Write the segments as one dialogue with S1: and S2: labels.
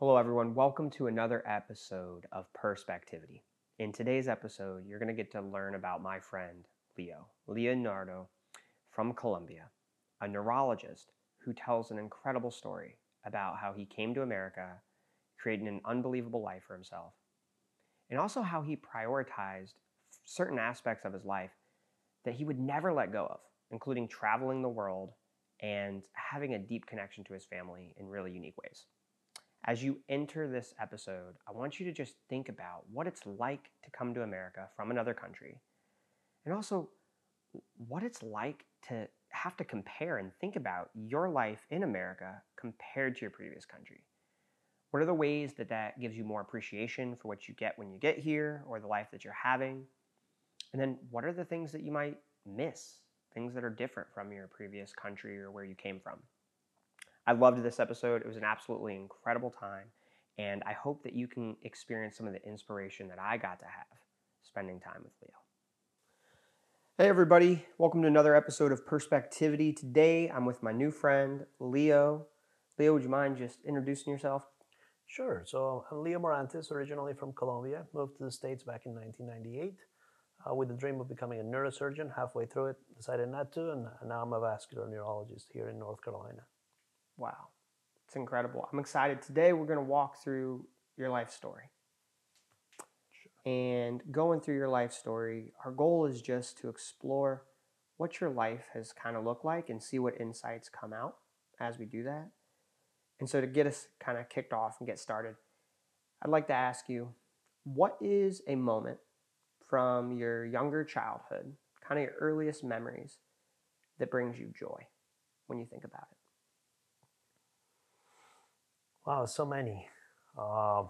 S1: Hello, everyone. Welcome to another episode of Perspectivity. In today's episode, you're going to get to learn about my friend, Leo, Leonardo from Colombia, a neurologist who tells an incredible story about how he came to America, creating an unbelievable life for himself, and also how he prioritized certain aspects of his life that he would never let go of, including traveling the world and having a deep connection to his family in really unique ways. As you enter this episode, I want you to just think about what it's like to come to America from another country, and also what it's like to have to compare and think about your life in America compared to your previous country. What are the ways that that gives you more appreciation for what you get when you get here or the life that you're having? And then what are the things that you might miss, things that are different from your previous country or where you came from? I loved this episode. It was an absolutely incredible time. And I hope that you can experience some of the inspiration that I got to have spending time with Leo. Hey, everybody. Welcome to another episode of Perspectivity. Today, I'm with my new friend, Leo. Leo, would you mind just introducing yourself?
S2: Sure. So I'm Leo Morantes, originally from Colombia. Moved to the States back in 1998 uh, with the dream of becoming a neurosurgeon. Halfway through it, decided not to, and now I'm a vascular neurologist here in North Carolina.
S1: Wow, it's incredible. I'm excited. Today, we're going to walk through your life story. And going through your life story, our goal is just to explore what your life has kind of looked like and see what insights come out as we do that. And so, to get us kind of kicked off and get started, I'd like to ask you what is a moment from your younger childhood, kind of your earliest memories, that brings you joy when you think about it?
S2: Wow, so many. Uh,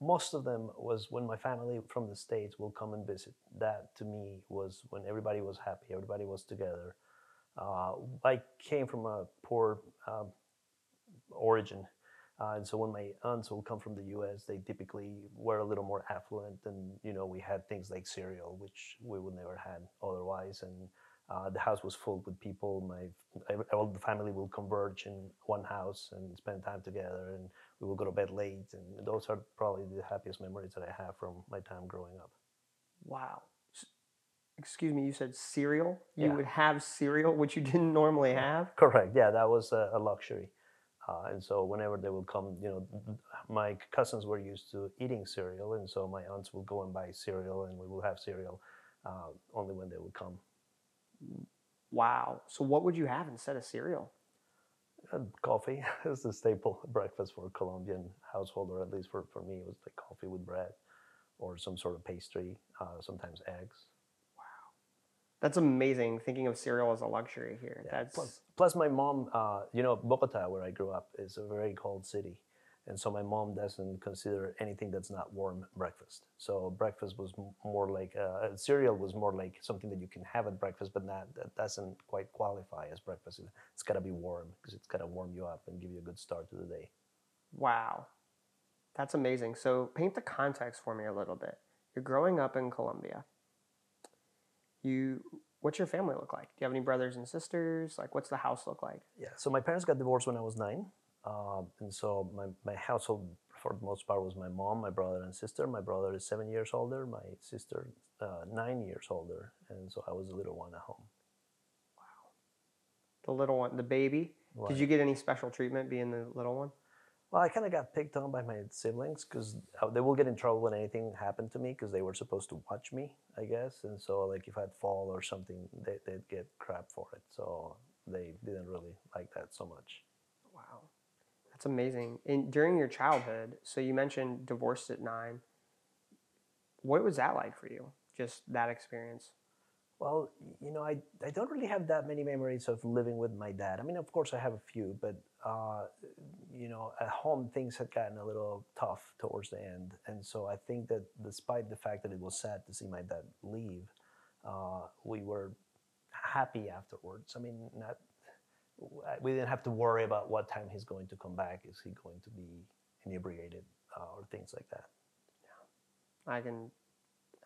S2: most of them was when my family from the states will come and visit. That to me was when everybody was happy, everybody was together. Uh, I came from a poor um, origin, uh, and so when my aunts will come from the U.S., they typically were a little more affluent, and you know we had things like cereal, which we would never had otherwise, and uh, the house was full with people. My all the family will converge in one house and spend time together, and we will go to bed late. And those are probably the happiest memories that I have from my time growing up.
S1: Wow. Excuse me, you said cereal? You
S2: Yeah.
S1: would have cereal, which you didn't normally have?
S2: Correct. Yeah, that was a, a luxury. Uh, and so whenever they would come, you know, my cousins were used to eating cereal, and so my aunts would go and buy cereal, and we would have cereal uh, only when they would come.
S1: Wow. So, what would you have instead of cereal?
S2: Uh, coffee is the staple breakfast for a Colombian household, or at least for, for me, it was like coffee with bread or some sort of pastry, uh, sometimes eggs. Wow.
S1: That's amazing. Thinking of cereal as a luxury here.
S2: Yeah,
S1: That's
S2: Plus, plus my mom, uh, you know, Bogota, where I grew up, is a very cold city. And so my mom doesn't consider anything that's not warm breakfast. So breakfast was more like, uh, cereal was more like something that you can have at breakfast, but not, that doesn't quite qualify as breakfast. It's got to be warm because it's got to warm you up and give you a good start to the day.
S1: wow. That's amazing. So, paint the context for me a little bit. You're growing up in Colombia. You, what's your family look like? Do you have any brothers and sisters? Like, what's the house look like?
S2: Yeah. So my parents got divorced when I was nine, um, and so my my household for the most part was my mom, my brother, and sister. My brother is seven years older. My sister uh, nine years older, and so I was the little one at home. Wow.
S1: The little one, the baby. Did you get any special treatment being the little one?
S2: Well, I kind of got picked on by my siblings because they will get in trouble when anything happened to me because they were supposed to watch me, I guess. And so, like, if I'd fall or something, they, they'd get crap for it. So they didn't really like that so much.
S1: That's amazing. And during your childhood, so you mentioned divorced at nine. What was that like for you? Just that experience?
S2: Well, you know, I, I don't really have that many memories of living with my dad. I mean, of course, I have a few, but, uh, you know, at home, things had gotten a little tough towards the end. And so I think that despite the fact that it was sad to see my dad leave, uh, we were happy afterwards. I mean, not, we didn't have to worry about what time he's going to come back. Is he going to be inebriated uh, or things like that?
S1: Yeah, I can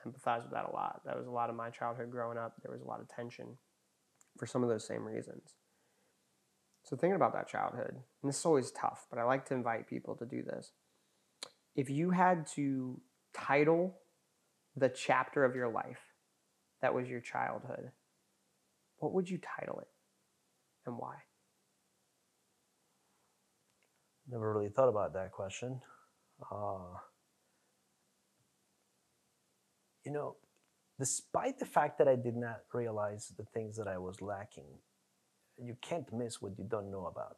S1: empathize with that a lot. That was a lot of my childhood growing up. There was a lot of tension for some of those same reasons. So thinking about that childhood, and this is always tough, but I like to invite people to do this. If you had to title the chapter of your life that was your childhood, what would you title it and why?
S2: Never really thought about that question. Uh, you know, despite the fact that I did not realize the things that I was lacking, you can't miss what you don't know about.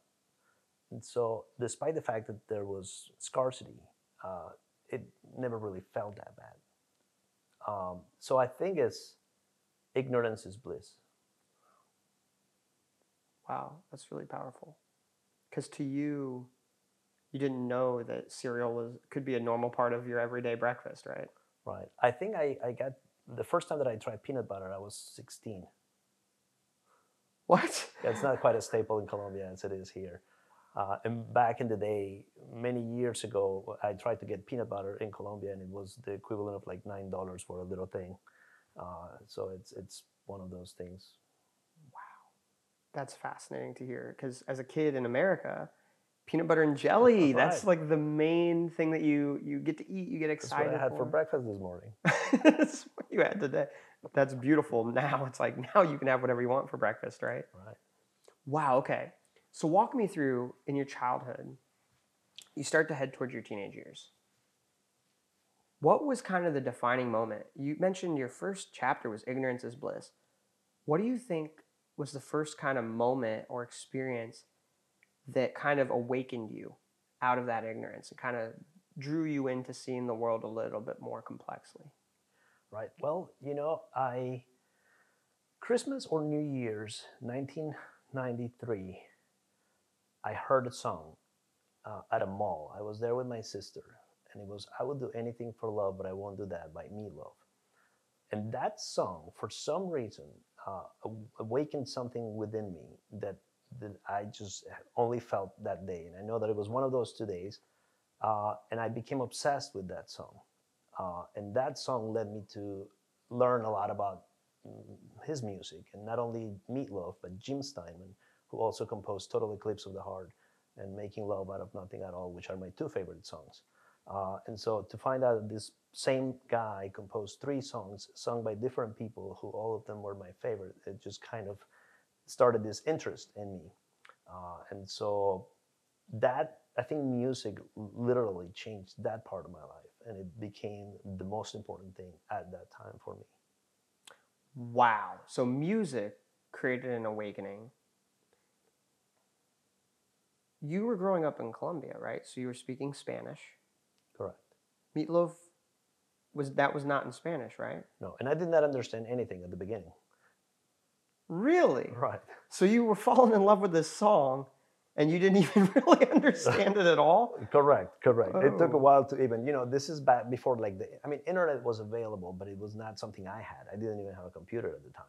S2: And so, despite the fact that there was scarcity, uh, it never really felt that bad. Um, so I think it's ignorance is bliss.
S1: Wow, that's really powerful. Because to you, you didn't know that cereal was could be a normal part of your everyday breakfast, right?
S2: Right. I think I, I got the first time that I tried peanut butter, I was 16.
S1: What?
S2: Yeah, it's not quite a staple in Colombia as it is here. Uh, and back in the day, many years ago, I tried to get peanut butter in Colombia, and it was the equivalent of like nine dollars for a little thing. Uh, so it's it's one of those things.
S1: That's fascinating to hear. Because as a kid in America, peanut butter and jelly, that's
S2: Right.
S1: like the main thing that you you get to eat, you get
S2: That's
S1: excited
S2: what I had for
S1: for.
S2: breakfast this morning.
S1: that's what you had today. That's beautiful. Now it's like now you can have whatever you want for breakfast, right?
S2: Right.
S1: Wow, okay. So walk me through in your childhood, you start to head towards your teenage years. What was kind of the defining moment? You mentioned your first chapter was ignorance is bliss. What do you think was the first kind of moment or experience that kind of awakened you out of that ignorance and kind of drew you into seeing the world a little bit more complexly?
S2: Right. Well, you know, I Christmas or New Year's, 1993. I heard a song uh, at a mall. I was there with my sister, and it was "I would do anything for love, but I won't do that" by Meatloaf. And that song, for some reason, uh, awakened something within me that that I just only felt that day. And I know that it was one of those two days, uh, and I became obsessed with that song. Uh, and that song led me to learn a lot about his music, and not only Meatloaf, but Jim Steinman, who also composed Total Eclipse of the Heart and Making Love Out of Nothing at All, which are my two favorite songs. Uh, and so to find out this same guy composed three songs sung by different people, who all of them were my favorite, it just kind of started this interest in me. Uh, and so that I think music literally changed that part of my life, and it became the most important thing at that time for me.
S1: Wow. So music created an awakening. You were growing up in Colombia, right? So you were speaking Spanish. Meatloaf was that was not in Spanish, right?
S2: No, and I did not understand anything at the beginning.
S1: Really?
S2: Right.
S1: So you were falling in love with this song and you didn't even really understand it at all?
S2: Correct. Correct. It took a
S1: Oh.
S2: while to even, you know, this is back before like the, I mean, internet was available, but it was not something I had. I didn't even have a computer at the time.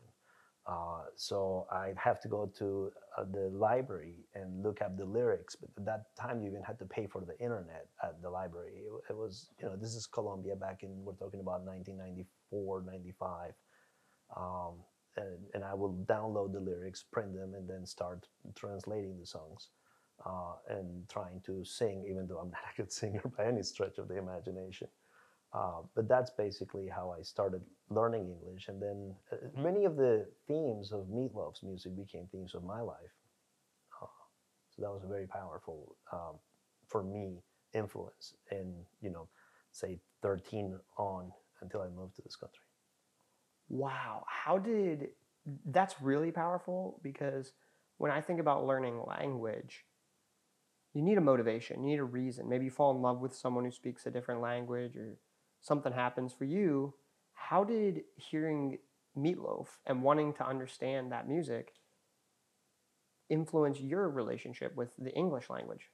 S2: Uh, so I'd have to go to uh, the library and look up the lyrics. But at that time, you even had to pay for the internet at the library. It, it was, you know, this is Colombia back in, we're talking about 1994, 95. Um, and, and I will download the lyrics, print them, and then start translating the songs uh, and trying to sing, even though I'm not a good singer by any stretch of the imagination. Uh, but that's basically how I started learning English. And then uh, many of the themes of Meatloaf's music became themes of my life. Uh, so that was a very powerful, um, for me, influence in, you know, say 13 on until I moved to this country.
S1: Wow. How did that's really powerful because when I think about learning language, you need a motivation, you need a reason. Maybe you fall in love with someone who speaks a different language or something happens for you. How did hearing Meatloaf and wanting to understand that music influence your relationship with the English language?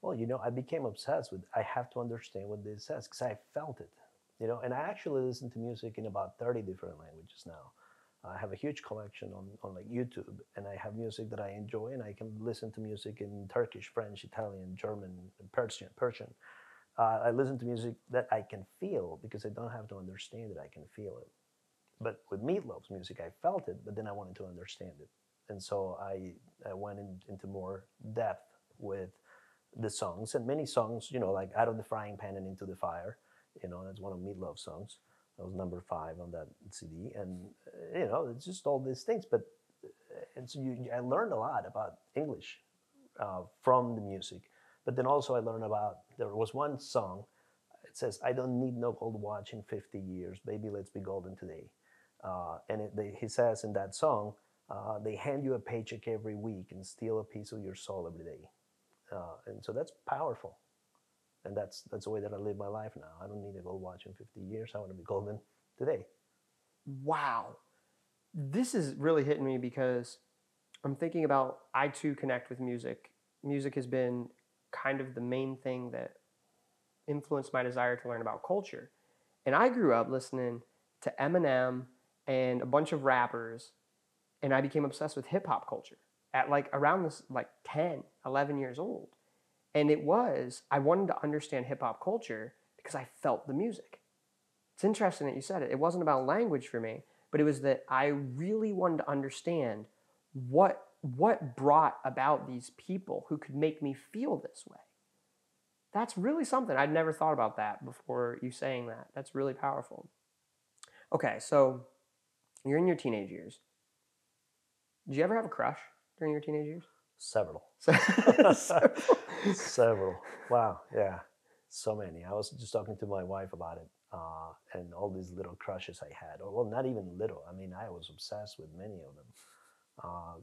S2: Well, you know, I became obsessed with. I have to understand what this says because I felt it. You know, and I actually listen to music in about thirty different languages now. I have a huge collection on, on like YouTube, and I have music that I enjoy, and I can listen to music in Turkish, French, Italian, German, Persian. Persian. Uh, I listen to music that I can feel because I don't have to understand it. I can feel it. But with Meatloaf's music, I felt it, but then I wanted to understand it. and so I, I went in, into more depth with the songs and many songs, you know, like out of the frying pan and into the fire. You know, that's one of Meatloaf songs. That was number five on that CD, and uh, you know, it's just all these things. But uh, and so you, I learned a lot about English uh, from the music, but then also I learned about there was one song. It says, "I don't need no gold watch in 50 years, baby. Let's be golden today." Uh, and it, they, he says in that song, uh, they hand you a paycheck every week and steal a piece of your soul every day. Uh, and so that's powerful. And that's, that's the way that I live my life now. I don't need a gold watch in 50 years. I want to be golden today.
S1: Wow. This is really hitting me because I'm thinking about I too connect with music. Music has been kind of the main thing that influenced my desire to learn about culture. And I grew up listening to Eminem and a bunch of rappers and I became obsessed with hip hop culture at like around this like 10, 11 years old. And it was I wanted to understand hip hop culture because I felt the music. It's interesting that you said it. It wasn't about language for me, but it was that I really wanted to understand what what brought about these people who could make me feel this way. That's really something. I'd never thought about that before you saying that. That's really powerful. Okay, so you're in your teenage years. Did you ever have a crush during your teenage years?
S2: Several.
S1: Several.
S2: Several. Wow. Yeah. So many. I was just talking to my wife about it, uh, and all these little crushes I had, or well, not even little. I mean, I was obsessed with many of them. Uh,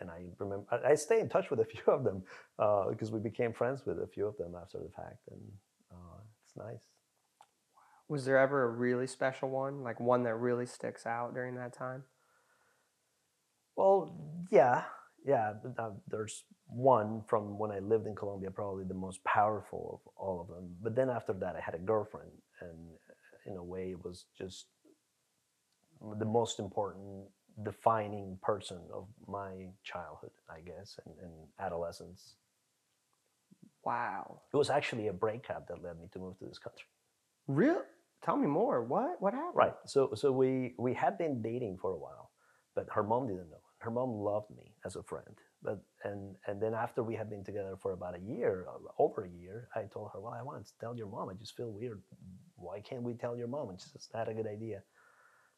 S2: and I remember I, stay in touch with a few of them uh, because we became friends with a few of them after the fact, and uh, it's nice.
S1: Was there ever a really special one, like one that really sticks out during that time?
S2: Well, yeah, yeah. Uh, there's one from when I lived in Colombia, probably the most powerful of all of them. But then after that, I had a girlfriend, and in a way, it was just the most important defining person of my childhood, I guess, and, and adolescence.
S1: Wow.
S2: It was actually a breakup that led me to move to this country.
S1: Real? Tell me more. What? What happened?
S2: Right. So, so we we had been dating for a while, but her mom didn't know. Her mom loved me as a friend, but and and then after we had been together for about a year, over a year, I told her, well, I want to tell your mom. I just feel weird. Why can't we tell your mom? And she says, not a good idea.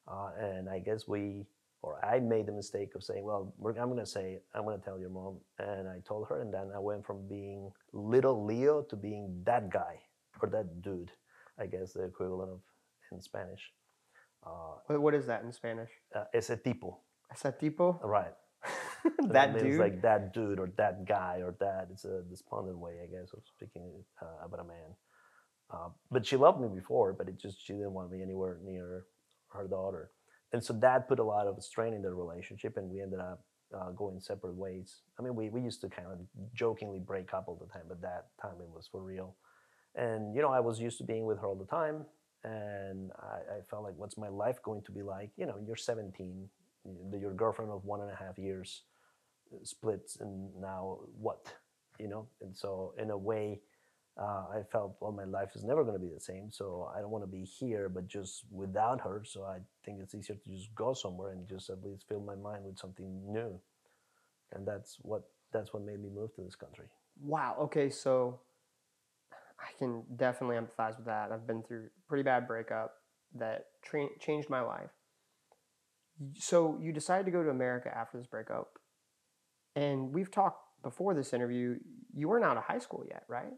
S2: Uh, and I guess we or I made the mistake of saying, well, I'm going to say, I'm going to tell your mom. And I told her, and then I went from being little Leo to being that guy or that dude, I guess the equivalent of in Spanish.
S1: Uh, what is that in Spanish?
S2: Uh, ese tipo.
S1: Ese tipo?
S2: Right.
S1: that dude?
S2: like that dude or that guy or that. It's a despondent way, I guess, of speaking uh, about a man. Uh, but she loved me before, but it just, she didn't want me anywhere near her daughter and so that put a lot of strain in the relationship and we ended up uh, going separate ways. I mean we, we used to kind of jokingly break up all the time but that time it was for real. And you know i was used to being with her all the time and I, I felt like what's my life going to be like? You know you're 17 your girlfriend of one and a half years uh, splits and now what? You know? And so in a way uh, I felt, well, my life is never going to be the same. So I don't want to be here, but just without her. So I think it's easier to just go somewhere and just at least fill my mind with something new. And that's what that's what made me move to this country.
S1: Wow. Okay, so I can definitely empathize with that. I've been through pretty bad breakup that tra- changed my life. So you decided to go to America after this breakup, and we've talked before this interview. You weren't out of high school yet, right?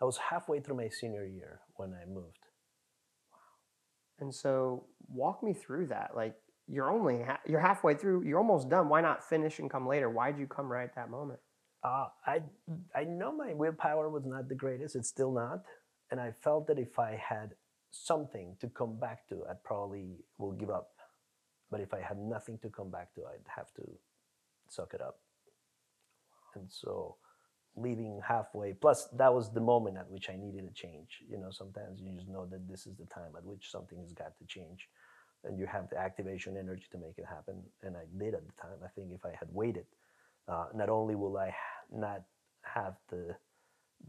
S2: I was halfway through my senior year when I moved.
S1: Wow. And so, walk me through that. Like, you're only ha- you're halfway through. You're almost done. Why not finish and come later? Why'd you come right at that moment?
S2: Uh, I I know my willpower was not the greatest. It's still not, and I felt that if I had something to come back to, I'd probably will give up. But if I had nothing to come back to, I'd have to suck it up. And so leaving halfway. Plus, that was the moment at which I needed a change. You know, sometimes you just know that this is the time at which something has got to change, and you have the activation energy to make it happen. And I did at the time. I think if I had waited, uh, not only will I not have the,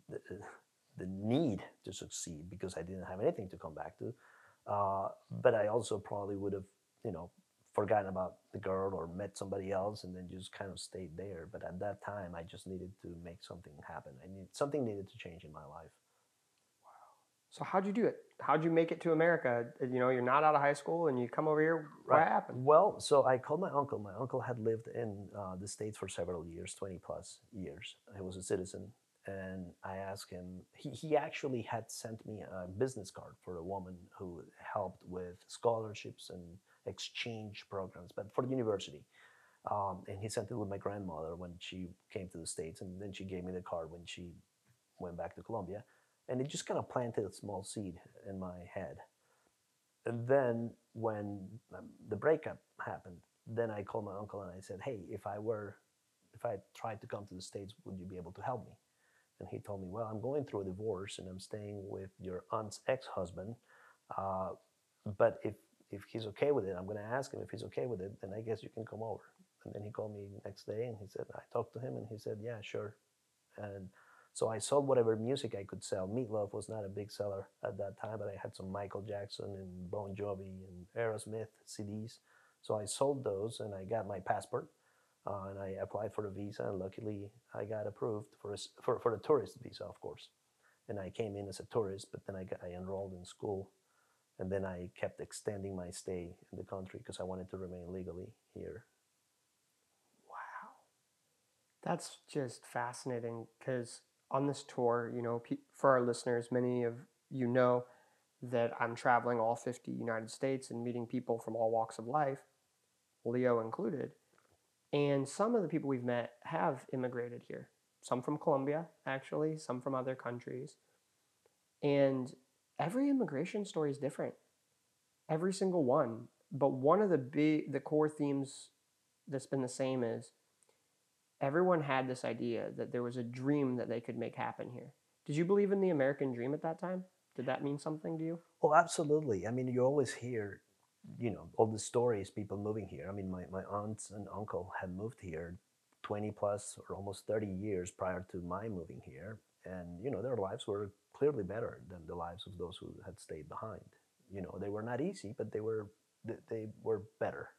S2: the the need to succeed because I didn't have anything to come back to, uh, but I also probably would have, you know, forgotten about the girl or met somebody else and then just kind of stayed there. But at that time, I just needed to make something happen. I need something needed to change in my life. Wow.
S1: So how'd you do it? How'd you make it to America? Uh, You know, you're not out of high school and you come over here. What happened?
S2: Well, so I called my uncle. My uncle had lived in uh, the States for several years, 20 plus years. He was a citizen. And I asked him, he, he actually had sent me a business card for a woman who helped with scholarships and exchange programs, but for the university. Um, and he sent it with my grandmother when she came to the States. And then she gave me the card when she went back to Colombia. And it just kind of planted a small seed in my head. And then when um, the breakup happened, then I called my uncle and I said, "Hey, if I were, if I tried to come to the states, would you be able to help me?" And he told me, "Well, I'm going through a divorce and I'm staying with your aunt's ex-husband, uh, but if if he's okay with it, I'm going to ask him if he's okay with it, then I guess you can come over." And then he called me next day and he said, I talked to him and he said, "Yeah, sure." And so I sold whatever music I could sell. Meatloaf was not a big seller at that time, but I had some Michael Jackson and Bon Jovi and Aerosmith CDs. So I sold those and I got my passport uh, and I applied for the visa and luckily I got approved for, a for, for the tourist visa, of course. And I came in as a tourist, but then I, got, I enrolled in school and then I kept extending my stay in the country because I wanted to remain legally here.
S1: Wow. That's just fascinating because on this tour, you know, for our listeners, many of you know that I'm traveling all 50 United States and meeting people from all walks of life, Leo included. And some of the people we've met have immigrated here. Some from Colombia, actually, some from other countries. And every immigration story is different. Every single one. But one of the big the core themes that's been the same is everyone had this idea that there was a dream that they could make happen here. Did you believe in the American dream at that time? Did that mean something to you?
S2: Oh, absolutely. I mean, you always hear, you know, all the stories, people moving here. I mean, my, my aunts and uncle had moved here 20 plus or almost 30 years prior to my moving here. And, you know, their lives were clearly better than the lives of those who had stayed behind. You know, they were not easy, but they were, they, were better.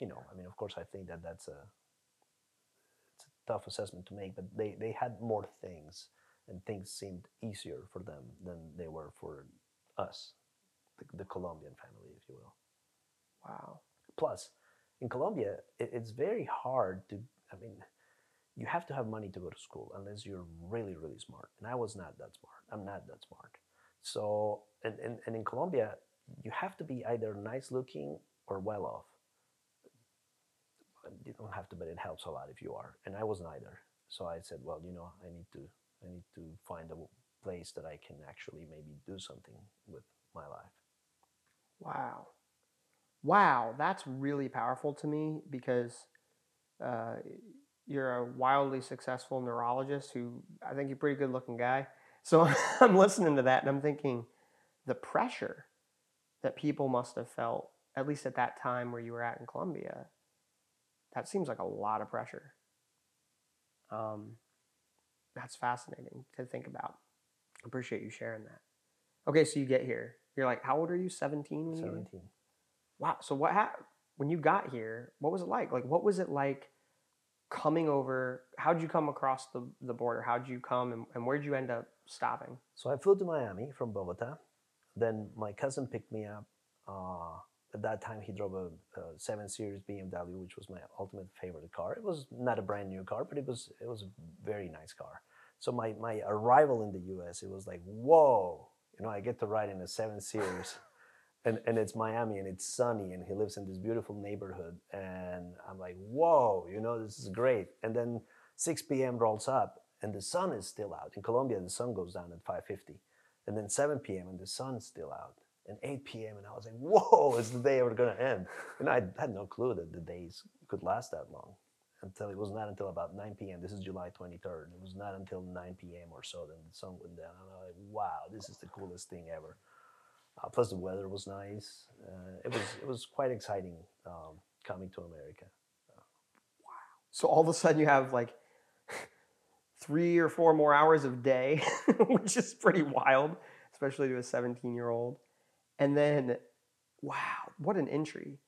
S2: You know, I mean, of course, I think that that's a, it's a tough assessment to make, but they, they had more things and things seemed easier for them than they were for us, the, the Colombian family, if you will.
S1: Wow.
S2: Plus, in Colombia, it, it's very hard to, I mean, you have to have money to go to school unless you're really, really smart. And I was not that smart. I'm not that smart. So, and, and, and in Colombia, you have to be either nice looking or well off. You don't have to, but it helps a lot if you are. And I was neither. So I said, well, you know, I need to, I need to find a place that I can actually maybe do something with my life.
S1: Wow. Wow. That's really powerful to me because uh, you're a wildly successful neurologist who I think you're a pretty good looking guy. So I'm listening to that and I'm thinking the pressure that people must have felt, at least at that time where you were at in Colombia, that seems like a lot of pressure. Um, that's fascinating to think about. Appreciate you sharing that. Okay, so you get here. You're like, how old are you? 17 you
S2: 17.
S1: Wow. So what happened when you got here? What was it like? Like, what was it like coming over? How'd you come across the, the border? How'd you come and, and where'd you end up stopping?
S2: So I flew to Miami from Bogota. Then my cousin picked me up. Uh, at that time, he drove a, a 7 Series BMW, which was my ultimate favorite car. It was not a brand new car, but it was it was a very nice car. So my, my arrival in the U.S., it was like, whoa, you know, I get to ride in a 7 Series. And, and it's Miami and it's sunny and he lives in this beautiful neighborhood. And I'm like, whoa, you know, this is great. And then 6 p.m. rolls up and the sun is still out. In Colombia, the sun goes down at 5.50. And then 7 p.m. and the sun's still out. And 8 p.m. and I was like, whoa, is the day ever to end? And I had no clue that the days could last that long until it was not until about 9 p.m. This is July 23rd. It was not until 9 p.m. or so that the sun went down. And I'm like, wow, this is the coolest thing ever. Uh, plus the weather was nice. Uh, it was it was quite exciting um, coming to America. Wow!
S1: So all of a sudden you have like three or four more hours of day, which is pretty wild, especially to a 17 year old. And then, wow, what an entry.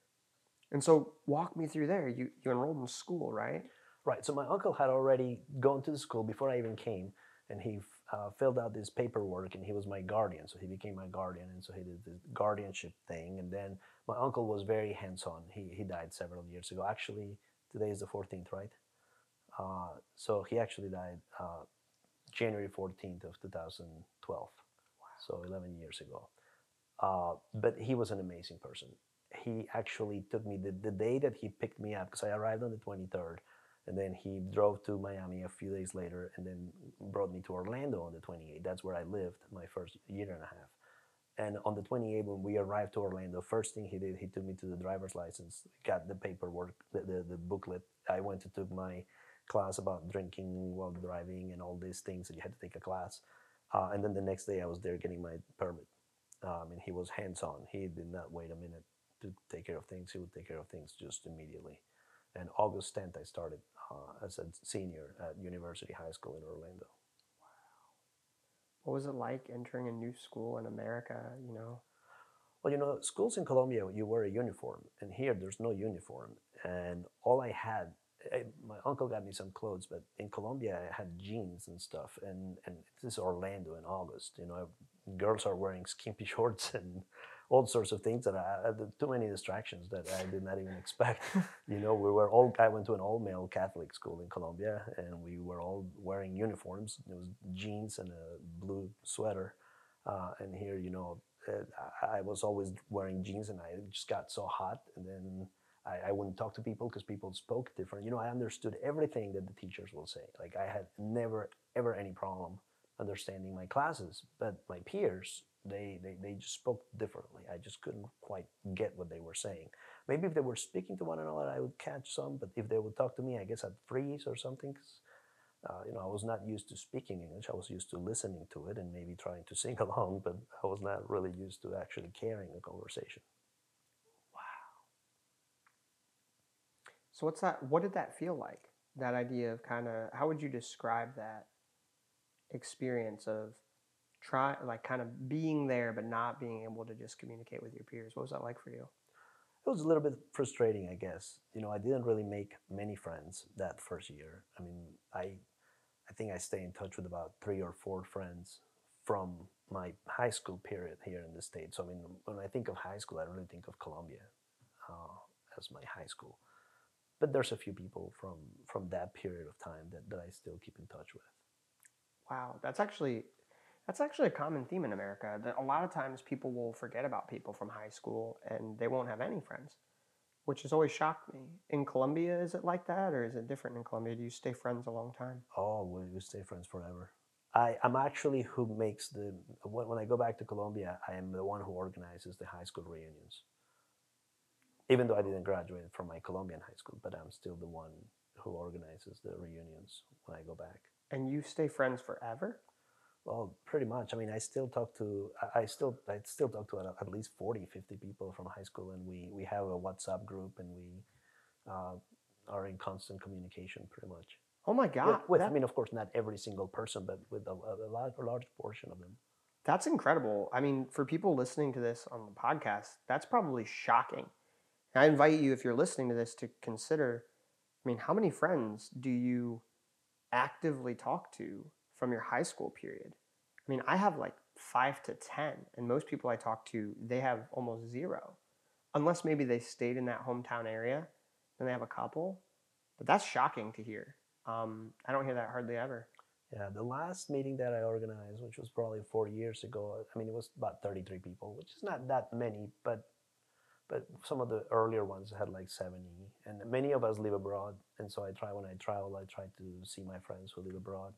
S1: And so, walk me through there. You you enrolled in school, right?
S2: Right. So my uncle had already gone to the school before I even came, and he uh, filled out this paperwork, and he was my guardian. So he became my guardian, and so he did this guardianship thing. And then my uncle was very hands-on. He he died several years ago. Actually, today is the 14th, right? Uh, so he actually died uh, January 14th of 2012. Wow. So 11 years ago. Uh, but he was an amazing person. He actually took me the, the day that he picked me up because I arrived on the 23rd, and then he drove to Miami a few days later, and then brought me to Orlando on the 28th. That's where I lived my first year and a half. And on the 28th, when we arrived to Orlando, first thing he did, he took me to the driver's license, got the paperwork, the, the, the booklet. I went to took my class about drinking while driving and all these things that you had to take a class. Uh, and then the next day I was there getting my permit. Um, and he was hands on. He did not wait a minute to take care of things. He would take care of things just immediately. And August 10th, I started uh, as a senior at University High School in Orlando. Wow.
S1: What was it like entering a new school in America? You know,
S2: well, you know, schools in Colombia, you wear a uniform, and here there's no uniform. And all I had, I, my uncle got me some clothes, but in Colombia, I had jeans and stuff. And, and this is Orlando in August. You know, girls are wearing skimpy shorts and all sorts of things that I, too many distractions that I did not even expect. you know, we were all, I went to an all male Catholic school in Colombia and we were all wearing uniforms. It was jeans and a blue sweater. Uh, and here, you know, I was always wearing jeans and I just got so hot. And then I, I wouldn't talk to people because people spoke different. You know, I understood everything that the teachers will say. Like I had never, ever any problem understanding my classes, but my peers, they, they, they just spoke differently. I just couldn't quite get what they were saying. Maybe if they were speaking to one another, I would catch some, but if they would talk to me, I guess I'd freeze or something. Uh, you know, I was not used to speaking English. I was used to listening to it and maybe trying to sing along, but I was not really used to actually carrying a conversation.
S1: Wow. So what's that? What did that feel like? That idea of kind of how would you describe that experience of try like kind of being there but not being able to just communicate with your peers. What was that like for you?
S2: It was a little bit frustrating i guess. You know i didn't really make many friends that first year. I mean i i think i stay in touch with about three or four friends from my high school period here in the states. So i mean when i think of high school i really think of Colombia uh, as my high school. But there's a few people from from that period of time that, that i still keep in touch with.
S1: Wow. That's actually that's actually a common theme in America. That a lot of times people will forget about people from high school and they won't have any friends, which has always shocked me. In Colombia, is it like that, or is it different in Colombia? Do you stay friends a long time?
S2: Oh, we stay friends forever. I, am actually who makes the when, when I go back to Colombia, I am the one who organizes the high school reunions. Even though I didn't graduate from my Colombian high school, but I'm still the one who organizes the reunions when I go back.
S1: And you stay friends forever?
S2: Well, pretty much. I mean, I still talk to, I still, I still talk to at least 40, 50 people from high school, and we we have a WhatsApp group, and we uh, are in constant communication, pretty much.
S1: Oh my God!
S2: With, with that, I mean, of course, not every single person, but with a, a, large, a large portion of them.
S1: That's incredible. I mean, for people listening to this on the podcast, that's probably shocking. And I invite you, if you're listening to this, to consider. I mean, how many friends do you actively talk to from your high school period. I mean, I have like five to 10, and most people I talk to, they have almost zero. Unless maybe they stayed in that hometown area, then they have a couple. But that's shocking to hear. Um, I don't hear that hardly ever.
S2: Yeah, the last meeting that I organized, which was probably four years ago, I mean, it was about 33 people, which is not that many, but but some of the earlier ones had like 70 and many of us live abroad and so i try when i travel i try to see my friends who live abroad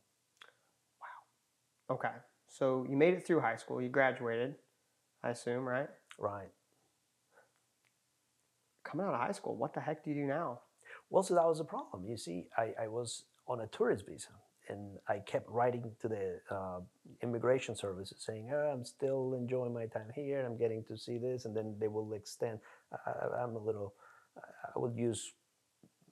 S1: Okay. So you made it through high school. You graduated, I assume, right?
S2: Right.
S1: Coming out of high school, what the heck do you do now?
S2: Well, so that was the problem. You see, I, I was on a tourist visa and I kept writing to the uh, immigration services saying, oh, I'm still enjoying my time here. I'm getting to see this. And then they will extend. I, I'm a little, I would use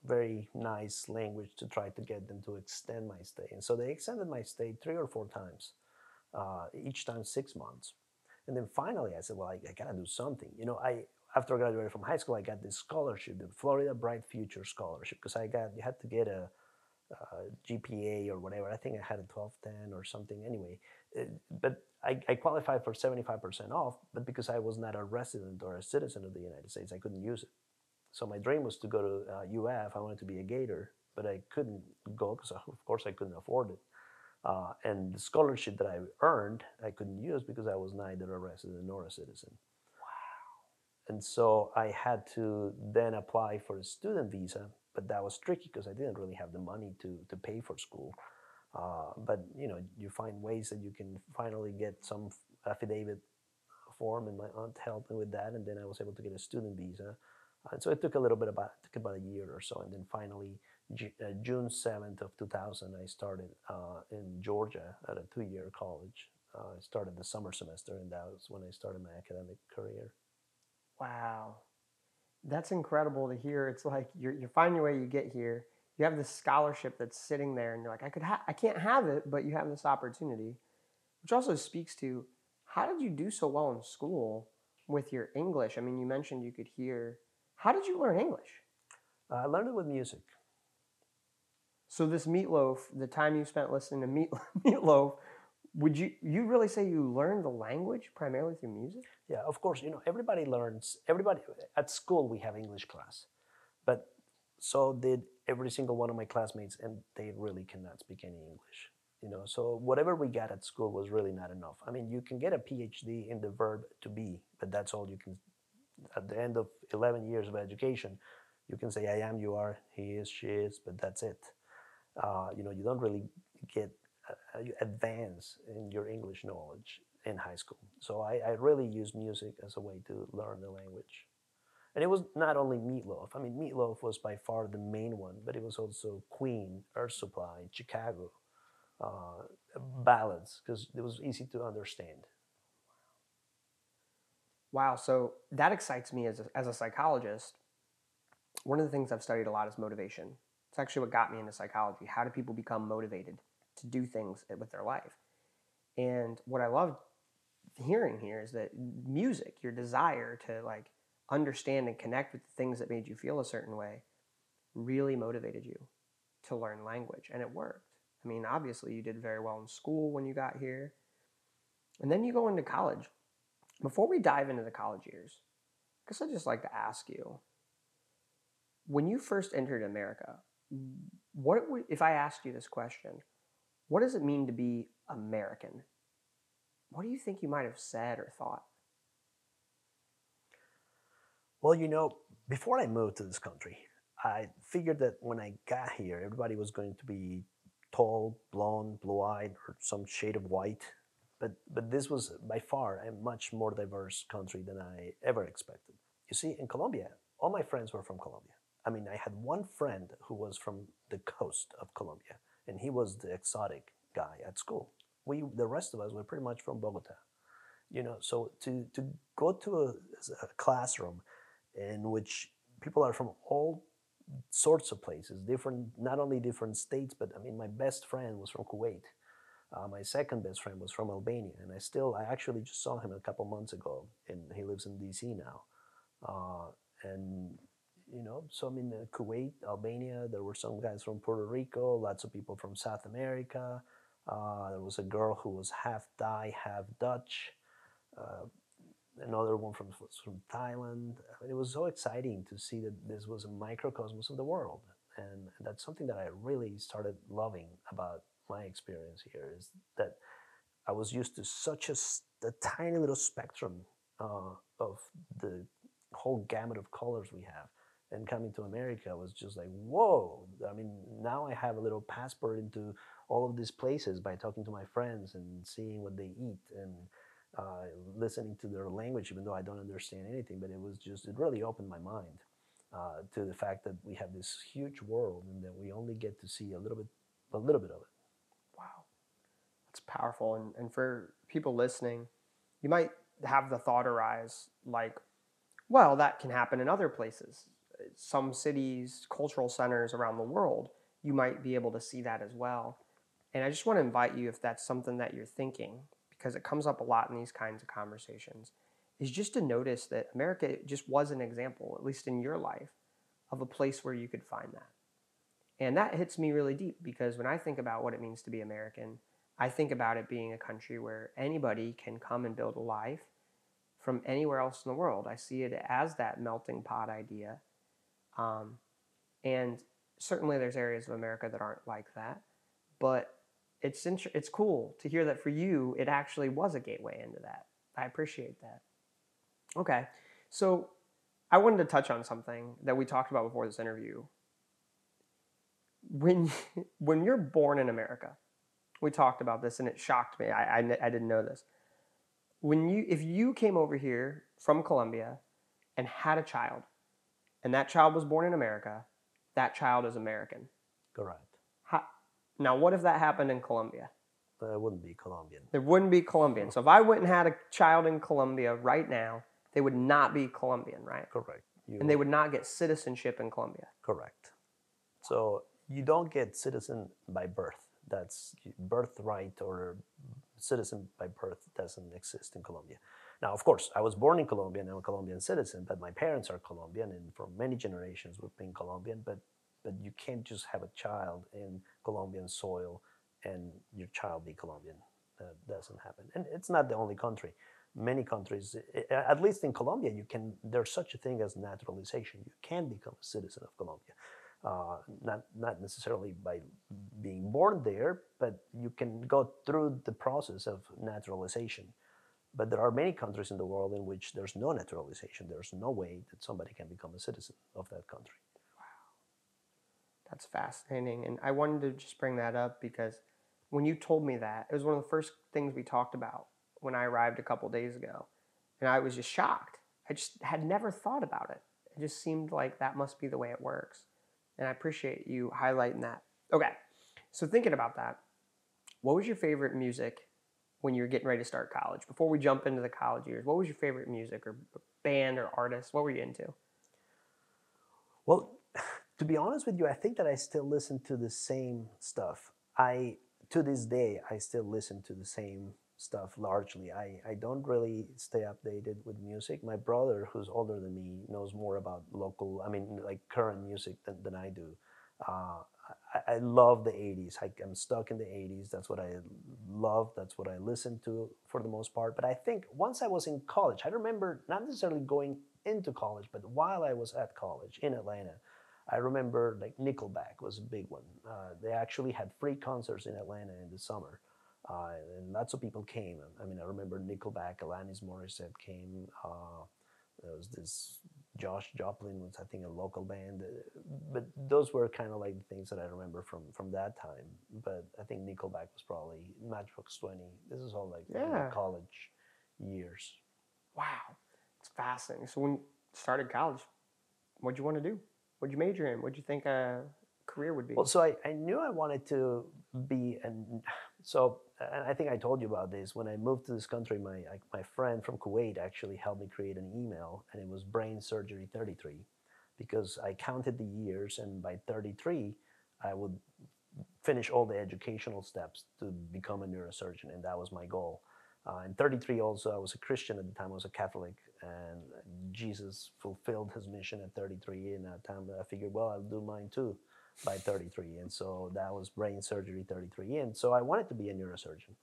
S2: very nice language to try to get them to extend my stay. And so they extended my stay three or four times, uh, each time six months. And then finally I said, well, I, I, gotta do something. You know, I, after I graduated from high school, I got this scholarship, the Florida Bright Future Scholarship, because I got you had to get a, GPA or whatever. I think I had a 1210 or something. Anyway, it, but I, I qualified for 75% off, but because I was not a resident or a citizen of the United States, I couldn't use it. So my dream was to go to uh, UF. I wanted to be a Gator, but I couldn't go because, of course, I couldn't afford it. Uh, and the scholarship that I earned, I couldn't use because I was neither a resident nor a citizen. Wow. And so I had to then apply for a student visa, but that was tricky because I didn't really have the money to, to pay for school. Uh, but you know, you find ways that you can finally get some affidavit form, and my aunt helped me with that, and then I was able to get a student visa. And so it took a little bit about took about a year or so, and then finally uh, June 7th of 2000, I started uh, in Georgia at a two-year college. Uh, I started the summer semester, and that was when I started my academic career.
S1: Wow, that's incredible to hear. It's like you're, you're finding your way. You get here. You have this scholarship that's sitting there, and you're like, I could, ha- I can't have it, but you have this opportunity, which also speaks to how did you do so well in school with your English? I mean, you mentioned you could hear. How did you learn English?
S2: Uh, I learned it with music.
S1: So this meatloaf, the time you spent listening to meat, meatloaf, would you you really say you learned the language primarily through music?
S2: Yeah, of course. You know, everybody learns. Everybody at school we have English class, but so did every single one of my classmates, and they really cannot speak any English. You know, so whatever we got at school was really not enough. I mean, you can get a PhD in the verb to be, but that's all you can. At the end of 11 years of education, you can say I am, you are, he is, she is, but that's it uh, you know, you don't really get uh, advance in your English knowledge in high school. So I, I really used music as a way to learn the language. And it was not only Meatloaf. I mean, Meatloaf was by far the main one, but it was also Queen, Air Supply, Chicago, uh, ballads, because it was easy to understand.
S1: Wow, so that excites me as a, as a psychologist. One of the things I've studied a lot is motivation. It's actually what got me into psychology. How do people become motivated to do things with their life? And what I love hearing here is that music, your desire to like understand and connect with the things that made you feel a certain way, really motivated you to learn language. And it worked. I mean, obviously, you did very well in school when you got here. And then you go into college. Before we dive into the college years, I guess I'd just like to ask you when you first entered America, what would, if I asked you this question, what does it mean to be American? What do you think you might have said or thought?
S2: Well, you know, before I moved to this country, I figured that when I got here, everybody was going to be tall, blonde, blue-eyed, or some shade of white. But but this was by far a much more diverse country than I ever expected. You see, in Colombia, all my friends were from Colombia. I mean, I had one friend who was from the coast of Colombia, and he was the exotic guy at school. We, the rest of us, were pretty much from Bogota. You know, so to to go to a, a classroom in which people are from all sorts of places, different, not only different states, but I mean, my best friend was from Kuwait. Uh, my second best friend was from Albania, and I still, I actually just saw him a couple months ago, and he lives in DC now. Uh, and you know, some in Kuwait, Albania. There were some guys from Puerto Rico, lots of people from South America. Uh, there was a girl who was half Thai, half Dutch. Uh, another one from from Thailand. I mean, it was so exciting to see that this was a microcosmos of the world, and that's something that I really started loving about my experience here. Is that I was used to such a, a tiny little spectrum uh, of the whole gamut of colors we have and coming to America was just like, whoa. I mean, now I have a little passport into all of these places by talking to my friends and seeing what they eat and uh, listening to their language, even though I don't understand anything. But it was just, it really opened my mind uh, to the fact that we have this huge world and that we only get to see a little bit, a little bit of it.
S1: Powerful. And, and for people listening, you might have the thought arise like, well, that can happen in other places some cities, cultural centers around the world, you might be able to see that as well. And I just want to invite you, if that's something that you're thinking, because it comes up a lot in these kinds of conversations, is just to notice that America just was an example, at least in your life, of a place where you could find that. And that hits me really deep because when I think about what it means to be American, I think about it being a country where anybody can come and build a life from anywhere else in the world. I see it as that melting pot idea. Um, and certainly there's areas of America that aren't like that. But it's, it's cool to hear that for you, it actually was a gateway into that. I appreciate that. Okay. So I wanted to touch on something that we talked about before this interview. When, when you're born in America, we talked about this and it shocked me. I, I, I didn't know this. When you, if you came over here from Colombia and had a child, and that child was born in America, that child is American.
S2: Correct.
S1: How, now, what if that happened in Colombia?
S2: There wouldn't be Colombian.
S1: There wouldn't be Colombian. So if I went and had a child in Colombia right now, they would not be Colombian, right?
S2: Correct. You
S1: And they would not get citizenship in Colombia.
S2: correct. So you don't get citizen by birth. That's birthright or citizen by birth doesn't exist in Colombia. Now, of course, I was born in Colombia and I'm a Colombian citizen, but my parents are Colombian, and for many generations we've been Colombian. But but you can't just have a child in Colombian soil and your child be Colombian. That doesn't happen, and it's not the only country. Many countries, i- i- at least in Colombia, you can. There's such a thing as naturalization. You can become a citizen of Colombia. Uh, not not necessarily by being born there, but you can go through the process of naturalization. But there are many countries in the world in which there's no naturalization. There's no way that somebody can become a citizen of that country.
S1: Wow, that's fascinating. And I wanted to just bring that up because when you told me that, it was one of the first things we talked about when I arrived a couple days ago. And I was just shocked. I just had never thought about it. It just seemed like that must be the way it works. And I appreciate you highlighting that. Okay. So thinking about that, what was your favorite music when you were getting ready to start college? Before we jump into the college years, what was your favorite music or band or artist? What were you into?
S2: Well, to be honest with you, I think that I still listen to the same stuff. I to this day I still listen to the same stuff largely. I, I don't really stay updated with music. My brother, who's older than me, knows more about local, I mean, like current music than, than I do. Uh, I, I love the 80s. I, I'm stuck in the 80s. That's what I love. That's what I listen to for the most part. But I think once I was in college, I remember not necessarily going into college, but while I was at college in Atlanta, I remember like Nickelback was a big one. Uh, they actually had free concerts in Atlanta in the summer. Uh, and lots of people came. I mean, I remember Nickelback, Alanis Morissette came. Uh, there was this Josh Joplin was, I think, a local band. But those were kind of like the things that I remember from from that time. But I think Nickelback was probably Matchbox Twenty. This is all like
S1: Yeah.
S2: college years.
S1: Wow, it's fascinating. So when you started college, what'd you want to do? What'd you major in? What'd you think a career would be?
S2: Well, so I, I knew I wanted to be an so and I think I told you about this when I moved to this country. My my friend from Kuwait actually helped me create an email, and it was Brain Surgery 33, because I counted the years, and by 33, I would finish all the educational steps to become a neurosurgeon, and that was my goal. Uh, and 33 also, I was a Christian at the time. I was a Catholic, and Jesus fulfilled his mission at 33. And at that time, I figured, well, I'll do mine too by 33. And so that was brain surgery 33. And so I wanted to be a neurosurgeon.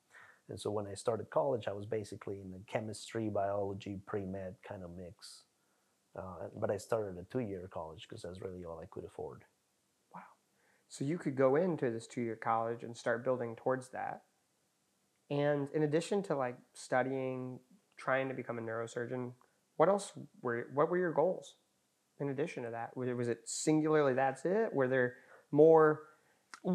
S2: And so when I started college, I was basically in the chemistry, biology, pre med kind of mix. Uh, but I started a two year college because that's really all I could afford.
S1: wow. So you could go into this two-year college and start building towards that. And in addition to like studying, trying to become a neurosurgeon, what else were what were your goals? In addition to that, was it, was it singularly that's it? Were there more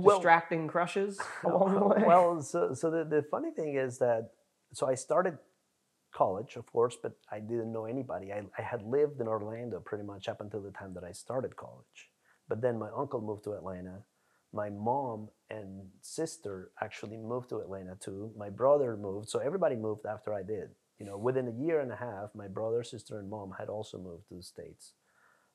S1: distracting crushes along the way?
S2: well, so, so the, the funny thing is that, so I started college, of course, but I didn't know anybody. I, I had lived in Orlando pretty much up until the time that I started college. But then my uncle moved to Atlanta. My mom and sister actually moved to Atlanta too. My brother moved. So everybody moved after I did. You know, within a year and a half, my brother, sister, and mom had also moved to the States.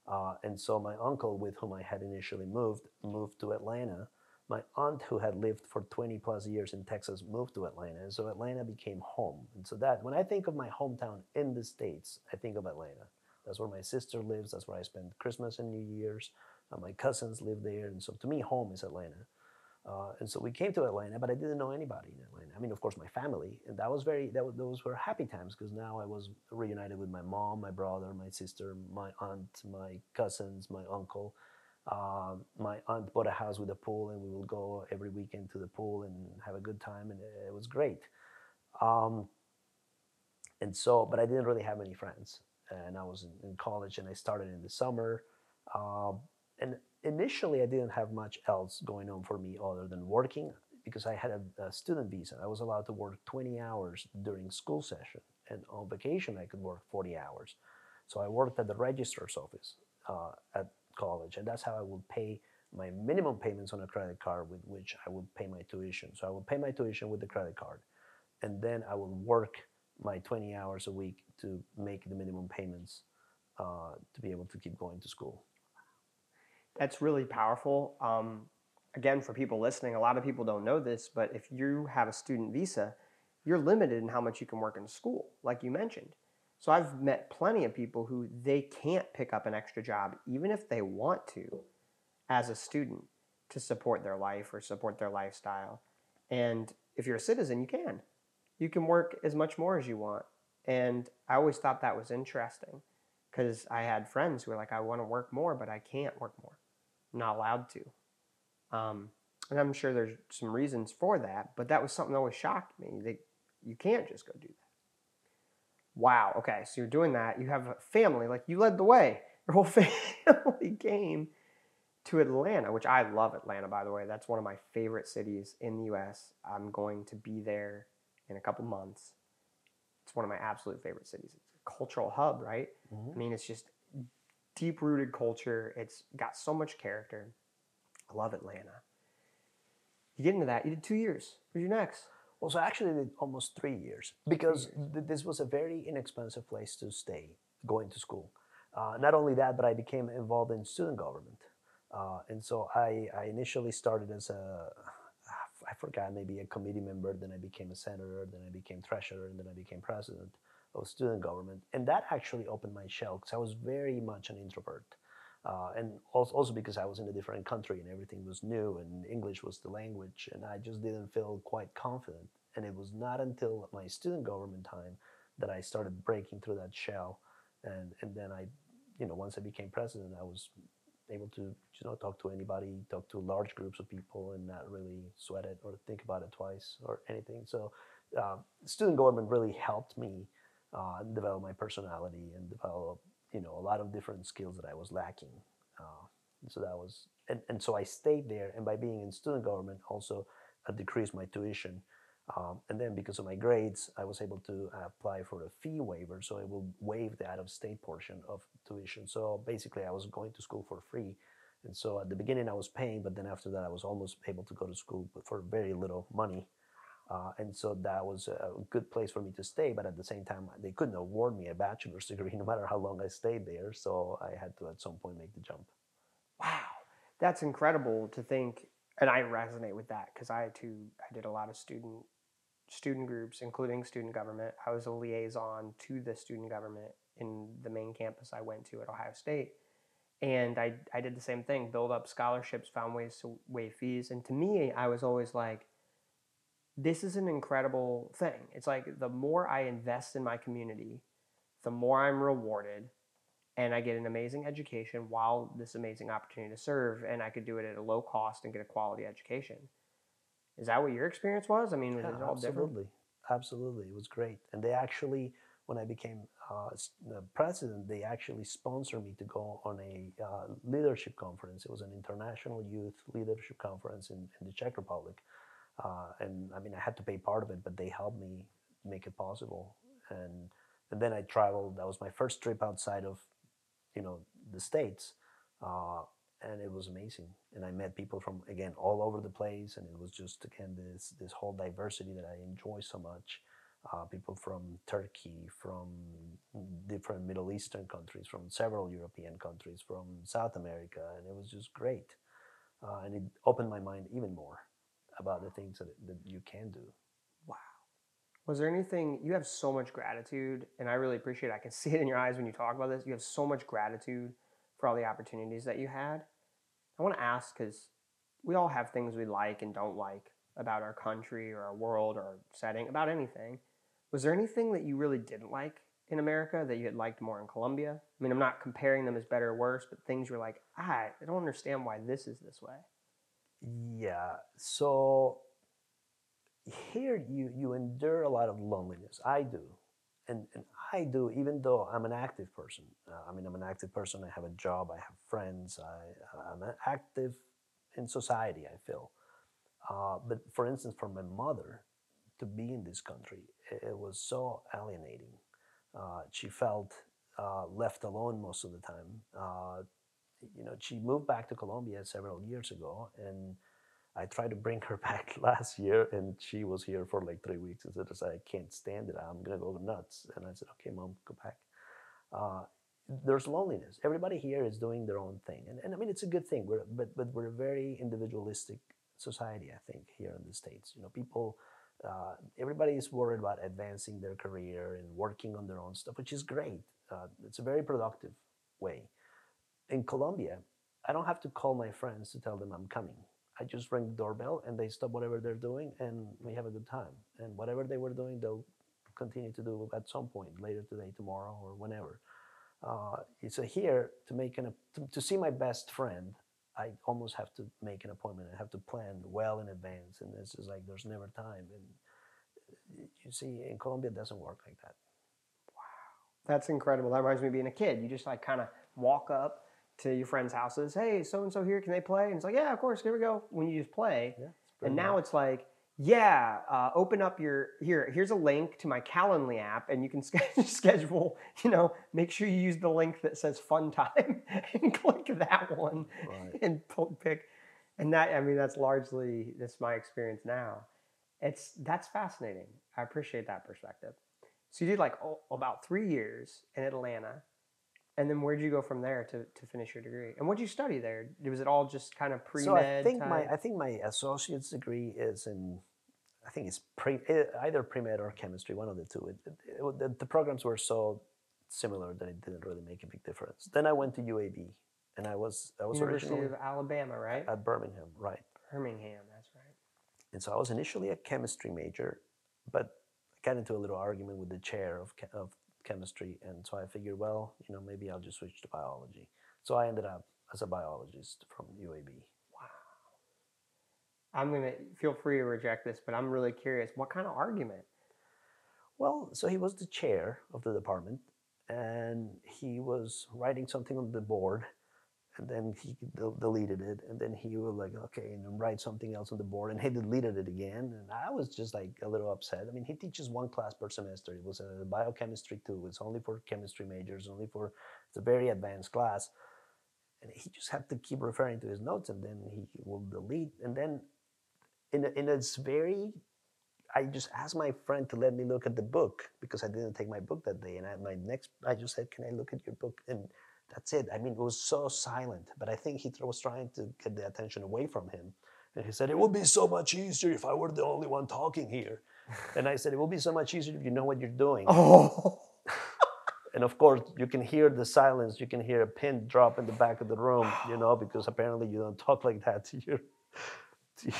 S2: Uh, and so my uncle, with whom I had initially moved, moved to Atlanta. my aunt who had lived for 20 plus years in Texas moved to Atlanta, and so Atlanta became home. And so that when I think of my hometown in the states, I think of Atlanta. That's where my sister lives. That's where I spend Christmas and New Year's. Uh, my cousins live there, and so to me, home is Atlanta. Uh, and so we came to Atlanta, but I didn't know anybody in Atlanta. I mean, of course, my family, and that was very that those were happy times because now I was reunited with my mom, my brother, my sister, my aunt, my cousins, my uncle. Uh, my aunt bought a house with a pool, and we will go every weekend to the pool and have a good time, and it was great. Um, and so, but I didn't really have any friends, and I was in, in college, and I started in the summer. Uh, and initially I didn't have much else going on for me other than working because I had a, a, student visa. I was allowed to work 20 hours during school session, and on vacation I could work 40 hours. So I worked at the registrar's office uh, at college, and that's how I would pay my minimum payments on a credit card with which I would pay my tuition. So I would pay my tuition with the credit card, and then I would work my 20 hours a week to make the minimum payments uh, to be able to keep going to school
S1: that's really powerful. Um, again, for people listening, a lot of people don't know this, but if you have a student visa, you're limited in how much you can work in school, like you mentioned. So I've met plenty of people who they can't pick up an extra job, even if they want to, as a student to support their life or support their lifestyle. And if you're a citizen, you can. You can work as much more as you want. And I always thought that was interesting because I had friends who were like, I want to work more, but I can't work more not allowed to. Um, and I'm sure there's some reasons for that, but that was something that always shocked me. That you can't just go do that. Wow. Okay, so you're doing that. You have a family, like you led the way. Your whole family came to Atlanta, which I love Atlanta, by the way. That's one of my favorite cities in the U.S. I'm going to be there in a couple months. It's one of my absolute favorite cities. It's a cultural hub, right? Mm-hmm. I mean, it's just deep rooted culture. It's got so much character. I love Atlanta. You get into that. You did two years. Where's your next?
S2: Well, so actually, did almost three years because three years. Th- this was a very inexpensive place to stay going to school. Uh, not only that, but I became involved in student government. Uh, and so I, I initially started as a, I forgot, maybe a committee member, then I became a senator, then I became treasurer, and then I became president of student government. And that actually opened my shell because I was very much an introvert. Uh, and also, also because I was in a different country and everything was new and English was the language, and I just didn't feel quite confident. And it was not until my student government time that I started breaking through that shell. And, and then I, you know, once I became president, I was able to, you know, talk to anybody, talk to large groups of people and not really sweat it or think about it twice or anything. So uh, student government really helped me uh, develop my personality and develop you know a lot of different skills that I was lacking. Uh, so that was and, and so I stayed there and by being in student government also I decreased my tuition. Um, and then because of my grades, I was able to apply for a fee waiver, so it will waive the out-of-state portion of tuition. So basically, I was going to school for free, and so at the beginning I was paying, but then after that I was almost able to go to school for very little money. Uh, and so that was a good place for me to stay. But at the same time, they couldn't award me a bachelor's degree no matter how long I stayed there. So I had to at some point make the jump.
S1: Wow, that's incredible to think. And I resonate with that because I too I did a lot of student student groups, including student government. I was a liaison to the student government in the main campus I went to at Ohio State. And I, I did the same thing, build up scholarships, found ways to waive fees. And to me, I was always like, this is an incredible thing. It's like the more I invest in my community, the more I'm rewarded and I get an amazing education while this amazing opportunity to serve and I could do it at a low cost and get a quality education. Is that what your experience was? I mean, was
S2: yeah,
S1: it all
S2: absolutely.
S1: different?
S2: Absolutely. It was great. And they actually, when I became uh, president, they actually sponsored me to go on a uh, leadership conference. It was an international youth leadership conference in, in the Czech Republic uh, and I mean, I had to pay part of it, but they helped me make it possible. And and then I traveled. That was my first trip outside of, you know, the states, uh, and it was amazing. And I met people from again all over the place, and it was just again this this whole diversity that I enjoy so much. Uh, people from Turkey, from different Middle Eastern countries, from several European countries, from South America, and it was just great. uh, and it opened my mind even more about the things that, that you can do.
S1: Wow. Was there anything you have so much gratitude, and I really appreciate it. I can see it in your eyes when you talk about this. You have so much gratitude for all the opportunities that you had. I want to ask because we all have things we like and don't like about our country or our world or our setting, about anything. Was there anything that you really didn't like in America that you had liked more in Colombia? I mean, I'm not comparing them as better or worse, but things you're like, ah, I don't understand why this is this way.
S2: Yeah. So here you you endure a lot of loneliness. I do, and and I do. Even though I'm an active person. Uh, I mean, I'm an active person. I have a job. I have friends. I I'm active in society. I feel. Uh, but for instance, for my mother to be in this country, it, it was so alienating. Uh, she felt uh, left alone most of the time. You know, she moved back to Colombia several years ago, and I tried to bring her back last year, and she was here for like three weeks. And said, "I can't stand it. I'm gonna go nuts." And I said, "Okay, mom, go back." Uh, there's loneliness. Everybody here is doing their own thing, and, and I mean it's a good thing. We're, but but we're a very individualistic society, I think, here in the states. You know, people. Uh, everybody is worried about advancing their career and working on their own stuff, which is great. Uh, it's a very productive way in Colombia, I don't have to call my friends to tell them I'm coming. I just ring the doorbell and they stop whatever they're doing and we have a good time. And whatever they were doing, they'll continue to do at some point later today, tomorrow, or whenever. Uh, so here, to make an to, to see my best friend, I almost have to make an appointment. I have to plan well in advance, and this is like there's never time. And you see, in Colombia, it doesn't work like that.
S1: Wow, that's incredible. That reminds me of being a kid. You just like kind of walk up to your friends' houses. Hey, so and so here, can they play? And it's like, yeah, of course, here we go. When you just play,
S2: Yeah,
S1: and now it's like, yeah, uh, open up your here. Here's a link to my Calendly app, and you can schedule. You know, make sure you use the link that says "Fun Time" and click that one
S2: Right.
S1: and pull- pick. And that, I mean, that's largely that's my experience now. It's that's fascinating. I appreciate that perspective. So you did like oh, about three years in Atlanta, and then where'd you go from there to, to finish your degree? And what did you study there? Was it all just kind of pre med?
S2: So I think my I think my associate's degree is in I think it's pre either pre med or chemistry, one of the two. It, it, the, the programs were so similar that it didn't really make a big difference. Then I went to UAB, and I was I was
S1: University
S2: originally
S1: of Alabama, right?
S2: at Birmingham, right?
S1: Birmingham, that's right.
S2: And so I was initially a chemistry major, but I got into a little argument with the chair of, of chemistry. And so I figured, well, you know, maybe I'll just switch to biology. So I ended up as a biologist from UAB. Wow.
S1: I'm gonna feel free to reject this, but I'm really curious. What kind of argument?
S2: Well, so he was the chair of the department and he was writing something on the board and then he del- deleted it and then he was like okay and write something else on the board and he deleted it again and i was just like a little upset. I mean he teaches one class per semester. It was a biochemistry too it's only for chemistry majors only for it's a very advanced class. And he just had to keep referring to his notes and then he will delete. And then in, a, in it's very I just asked my friend to let me look at the book because I didn't take my book that day. And I, my next, I just said, "Can I look at your book?" And that's it. I mean, it was so silent. But I think he th- was trying to get the attention away from him. And he said, "It would be so much easier if I were the only one talking here." and I said, "It will be so much easier if you know what you're doing."
S1: Oh,
S2: And of course, you can hear the silence. You can hear a pin drop in the back of the room, you know, because apparently you don't talk like that to your, to,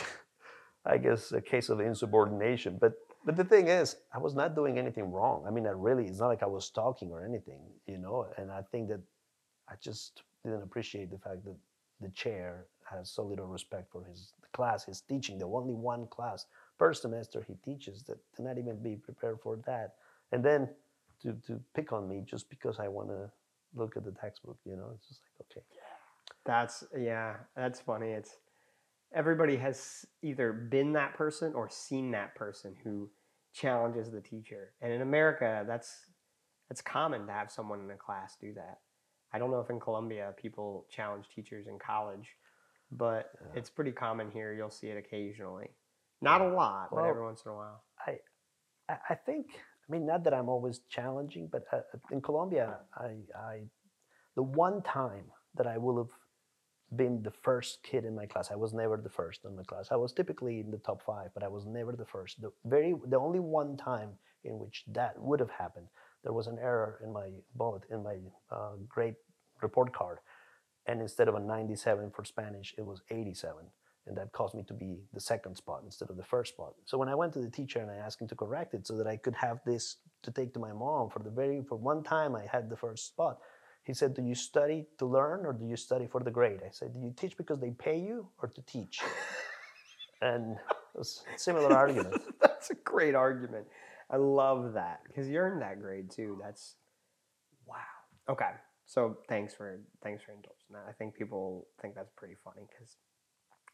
S2: I guess, a case of insubordination. But but the thing is, I was not doing anything wrong. I mean, I really, it's not like I was talking or anything, you know. And I think that I just didn't appreciate the fact that the chair has so little respect for his class, his teaching. The only one class per semester he teaches that to not even be prepared for that, and then to to pick on me just because I want to look at the textbook. You know, it's just like okay.
S1: that's yeah, that's funny. It's everybody has either been that person or seen that person who challenges the teacher. And in America, that's that's common to have someone in a class do that. I don't know if in Colombia people challenge teachers in college, but
S2: Yeah.
S1: it's pretty common here. You'll see it occasionally. Not a lot, but every once in a while.
S2: I, I I think I mean not that I'm always challenging, but uh, in Colombia, I, I the one time that I will have been the first kid in my class. I was never the first in my class. I was typically in the top five, but I was never the first. The very the only one time in which that would have happened, there was an error in my bullet in my uh, grade report card, and instead of a 97 for Spanish, it was 87, and that caused me to be the second spot instead of the first spot. So when I went to the teacher and I asked him to correct it so that I could have this to take to my mom for the very for one time I had the first spot he said, Do you study to learn or do you study for the grade? I said, Do you teach because they pay you or to teach? and it was a similar argument.
S1: That's a great argument. I love that because you earned that grade too. That's wow. Okay, so thanks for thanks for indulging that. I think people think that's pretty funny because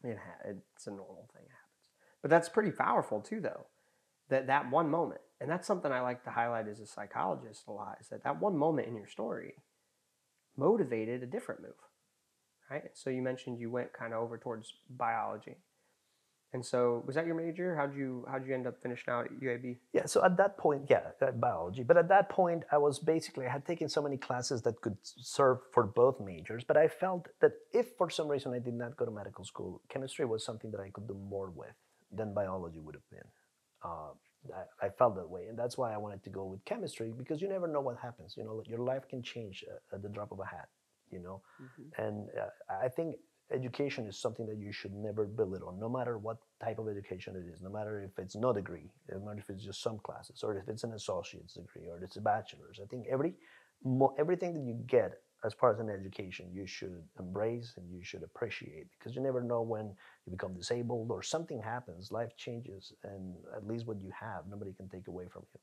S1: it ha- it's a normal thing it happens. But that's pretty powerful too, though. That that one moment, and that's something I like to highlight as a psychologist a lot. Is that that one moment in your story motivated a different move, right? So you mentioned you went kind of over towards biology. And so, was that your major? How'd you how'd you end up finishing out at UAB?
S2: Yeah, so at that point, yeah, uh, biology. But at that point, I was basically I had taken so many classes that could serve for both majors. But I felt that if for some reason I did not go to medical school, chemistry was something that I could do more with than biology would have been. Uh, I, I, felt that way, and that's why I wanted to go with chemistry because you never know what happens. You know, your life can change uh, at the drop of a hat. You know, mm-hmm. and uh, I think education is something that you should never belittle, no matter what type of education it is, no matter if it's no degree, no matter if it's just some classes, or if it's an associate's degree, or it's a bachelor's. I think every everything that you get as part of an education you should embrace and you should appreciate because you never know when you become disabled or something happens life changes and at least what you have nobody can take away from you.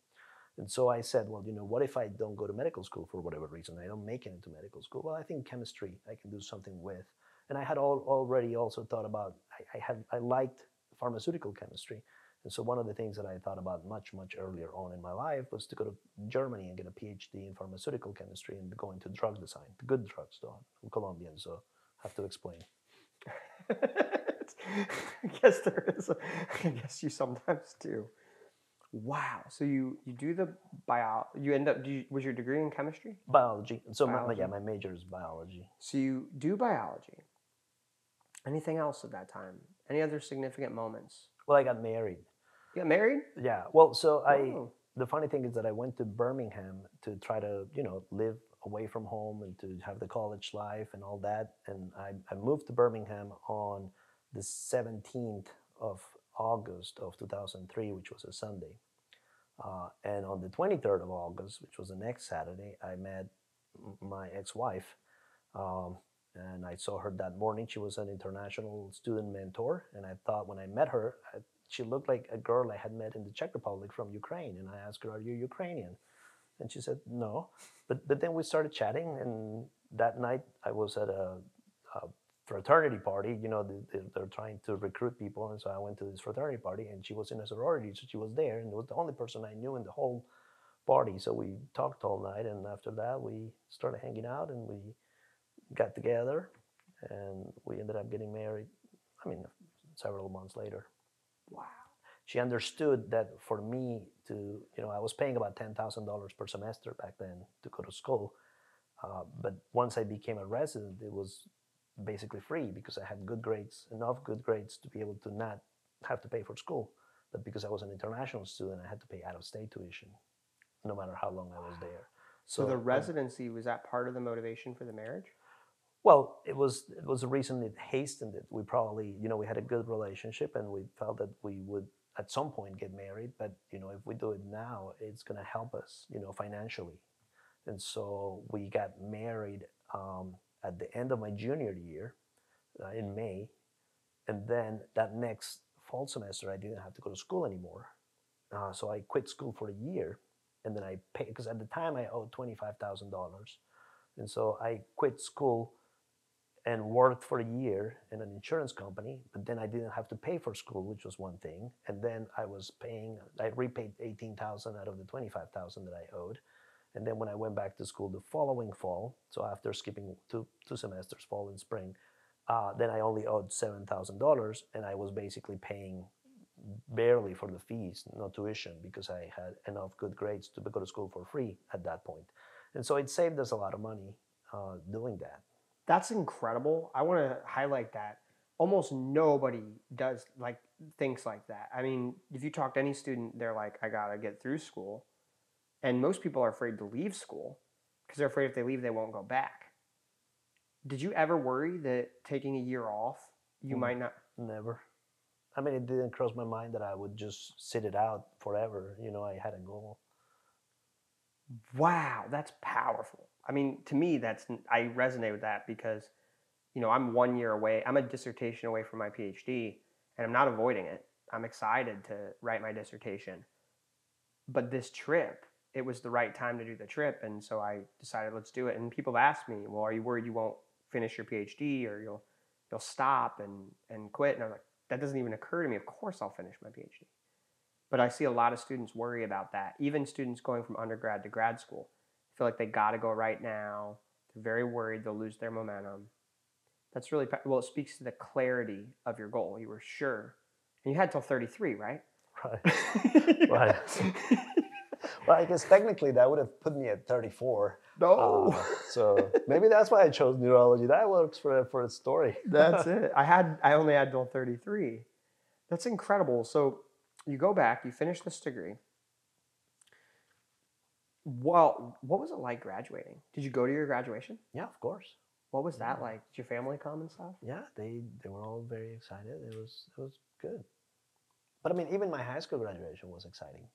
S2: And so i said well you know what if i don't go to medical school for whatever reason? I don't make it into medical school. Well i think chemistry i can do something with and i had all, already also thought about I, I had i liked pharmaceutical chemistry and so one of the things that I thought about much, much earlier on in my life was to go to Germany and get a PhD in pharmaceutical chemistry and go into drug design, the good drugs though. I'm Colombian, so I have to explain.
S1: I guess there is. A, I guess you sometimes do. Wow. So you you do the bio. You end up. Do you, was your degree in chemistry?
S2: Biology. So biology. My, yeah, my major is biology.
S1: So you do biology. Anything else at that time? Any other significant moments?
S2: Well, I got married.
S1: You got married?
S2: Yeah. Well, so I. The funny thing is that I went to Birmingham to try to, you know, live away from home and to have the college life and all that. And I, I moved to Birmingham on the 17th of August of 2003, which was a Sunday. Uh, and on the 23rd of August, which was the next Saturday, I met my ex-wife. Um, and I saw her that morning. She was an international student mentor, and I thought when I met her, I she looked like a girl I had met in the Czech Republic from Ukraine. And I asked her, Are you Ukrainian? And she said, No. But, but then we started chatting. And that night I was at a, a fraternity party. You know, they, they're trying to recruit people. And so I went to this fraternity party and she was in a sorority. So she was there. And it was the only person I knew in the whole party. So we talked all night. And after that, we started hanging out and we got together and we ended up getting married. I mean, several months later.
S1: Wow.
S2: She understood that for me to, you know, I was paying about $10,000 per semester back then to go to school. Uh, but once I became a resident, it was basically free because I had good grades, enough good grades to be able to not have to pay for school. But because I was an international student, I had to pay out of state tuition, no matter how long I was there.
S1: So, so the residency was that part of the motivation for the marriage?
S2: Well, it was it was a reason it hastened it. We probably, you know, we had a good relationship and we felt that we would at some point get married, but you know, if we do it now, it's going to help us, you know, financially. And so we got married um, at the end of my junior year uh, in May, and then that next fall semester, I didn't have to go to school anymore. Uh, so I quit school for a year, and then I paid because at the time I owed twenty five thousand dollars, and so I quit school and worked for a year in an insurance company, but then I didn't have to pay for school, which was one thing. And then I was paying, I repaid 18,000 out of the 25,000 that I owed. And then when I went back to school the following fall, so after skipping two, two semesters, fall and spring, uh, then I only owed $7,000 and I was basically paying barely for the fees, no tuition, because I had enough good grades to go to school for free at that point. And so it saved us a lot of money uh, doing that.
S1: That's incredible. I want to highlight that. Almost nobody does like thinks like that. I mean, if you talk to any student, they're like, I gotta get through school. And most people are afraid to leave school because they're afraid if they leave, they won't go back. Did you ever worry that taking a year off, you
S2: Mm.
S1: might not?
S2: Never. I mean, it didn't cross my mind that I would just sit it out forever. You know, I had a goal.
S1: Wow, that's powerful. I mean, to me, that's I resonate with that because, you know, I'm one year away. I'm a dissertation away from my PhD, and I'm not avoiding it. I'm excited to write my dissertation. But this trip, it was the right time to do the trip, and so I decided let's do it. And people have asked me, "Well, are you worried you won't finish your PhD or you'll you'll stop and and quit?" And I'm like, that doesn't even occur to me. Of course, I'll finish my PhD. But I see a lot of students worry about that. Even students going from undergrad to grad school feel like they got to go right now. They're very worried they'll lose their momentum. That's really well. It speaks to the clarity of your goal. You were sure, and you had till 33, right?
S2: Right. Right. Well, I guess technically that would have put me at 34.
S1: no,
S2: Uh, so maybe that's why I chose neurology. That works for for a story.
S1: that's it. I had. I only had till 33. That's incredible. So you go back. You finish this degree. Well, what was it like graduating? Did you go to your graduation?
S2: Yeah, of course.
S1: What was that
S2: Yeah.
S1: like? Did your family come and stuff?
S2: Yeah, they they were all very excited. It was it was good. But I mean, even my high school graduation was exciting.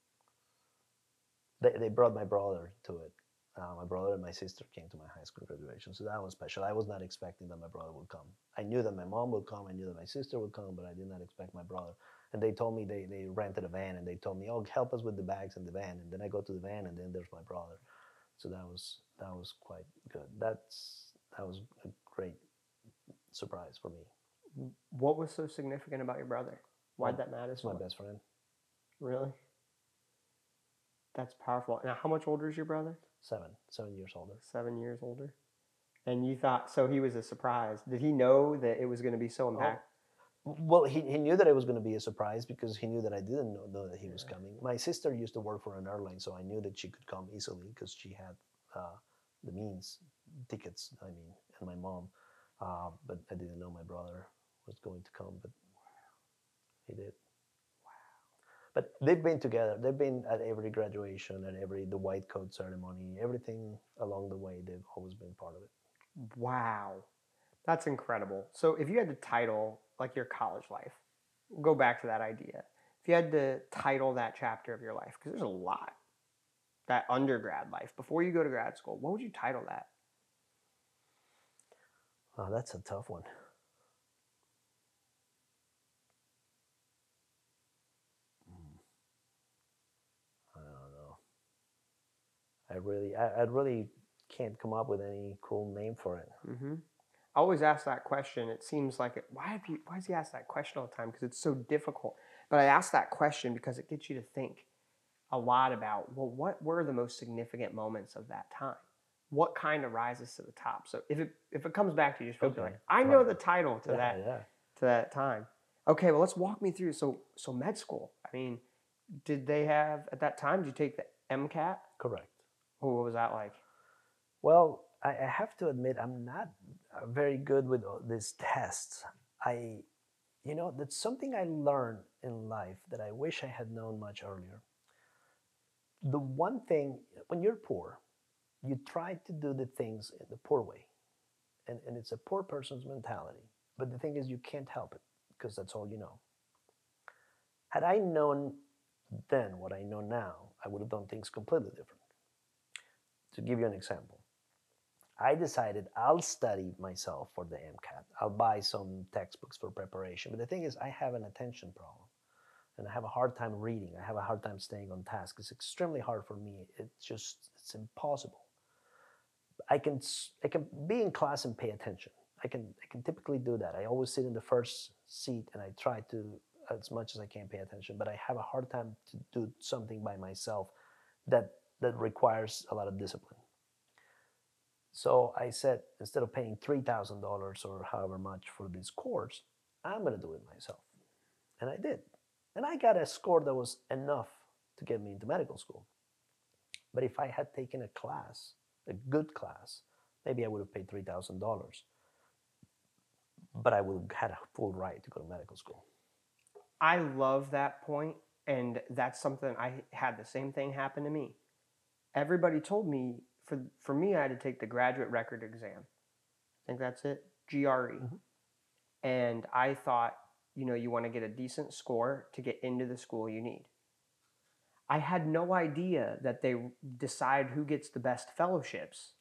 S2: They they brought my brother to it. Uh, my brother and my sister came to my high school graduation, so that was special. I was not expecting that my brother would come. I knew that my mom would come. I knew that my sister would come, but I did not expect my brother. And they told me they they rented a van, and they told me, "Oh, help us with the bags in the van." And then I go to the van, and then there's my brother. So that was that was quite good. That's that was a great surprise for me.
S1: What was so significant about your brother? Why'd that matter so
S2: my
S1: much?
S2: best friend.
S1: Really? That's powerful. Now, how much older is your brother?
S2: Seven, seven years older.
S1: Seven years older. And you thought so? He was a surprise. Did he know that it was going to be so oh, impactful?
S2: Well, he, he knew that it was going to be a surprise because he knew that I didn't know, know that he was coming. My sister used to work for an airline, so I knew that she could come easily because she had uh, the means, tickets, I mean, and my mom. Uh, but I didn't know my brother was going to come, but he did. Wow. But they've been together. They've been at every graduation, at every the white coat ceremony, everything along the way. They've always been part of it.
S1: Wow, that's incredible. So, if you had to title like your college life, go back to that idea. If you had to title that chapter of your life, because there's a lot, that undergrad life before you go to grad school, what would you title that?
S2: Oh, that's a tough one. Hmm. I don't know. I really, I, I really can't come up with any cool name for it.
S1: hmm I always ask that question. It seems like it, why have you, why does he ask that question all the time? Because it's so difficult. But I ask that question because it gets you to think a lot about well, what were the most significant moments of that time? What kind of rises to the top? So if it if it comes back to you, just
S2: Okay,
S1: like I know
S2: right.
S1: the title to
S2: yeah,
S1: that
S2: yeah.
S1: to that time. Okay, well let's walk me through. So so med school. I mean, did they have at that time? Did you take the MCAT?
S2: Correct.
S1: Oh, what was that like?
S2: Well, I, I have to admit, I'm not uh, very good with all these tests. I, you know, that's something I learned in life that I wish I had known much earlier. The one thing, when you're poor, you try to do the things in the poor way. And, and it's a poor person's mentality. But the thing is, you can't help it because that's all you know. Had I known then what I know now, I would have done things completely different. To give you an example, I decided I'll study myself for the MCAT. I'll buy some textbooks for preparation. But the thing is, I have an attention problem and I have a hard time reading. I have a hard time staying on task. It's extremely hard for me. It's just, it's impossible. I can, I can be in class and pay attention. I can, I can typically do that. I always sit in the first seat and I try to, as much as I can, pay attention. But I have a hard time to do something by myself that, that requires a lot of discipline. So I said, instead of paying $3,000 or however much for this course, I'm going to do it myself. And I did. And I got a score that was enough to get me into medical school. But if I had taken a class, a good class, maybe I would have paid $3,000. but I would have had a full right to go to medical school.
S1: I love that point, and that's something I had the same thing happen to me. Everybody told me for for me I had to take the graduate record exam. I think that's it, GRE.
S2: Mhm.
S1: And I thought, you know, you want to get a decent score to get into the school you need. I had no idea that they decide who gets the best fellowships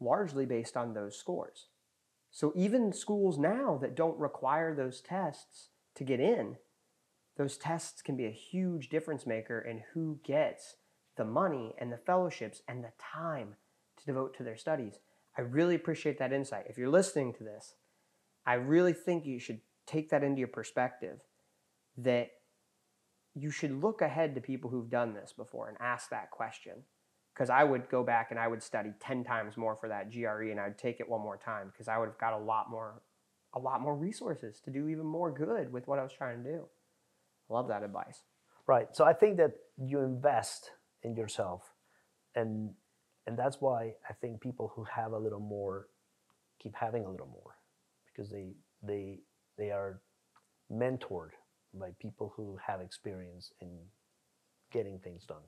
S1: largely based on those scores. So even schools now that don't require those tests to get in, those tests can be a huge difference maker in who gets the money and the fellowships and the time to devote to their studies. I really appreciate that insight. If you're listening to this, I really think you should take that into your perspective that you should look ahead to people who've done this before and ask that question. Because I would go back and I would study 10 times more for that GRE and I'd take it one more time because I would have got a lot more a lot more resources to do even more good with what I was trying to do. I love that advice.
S2: Right. So I think that you invest in yourself, and and that's why I think people who have a little more keep having a little more because they they they are mentored by people who have experience in getting things done.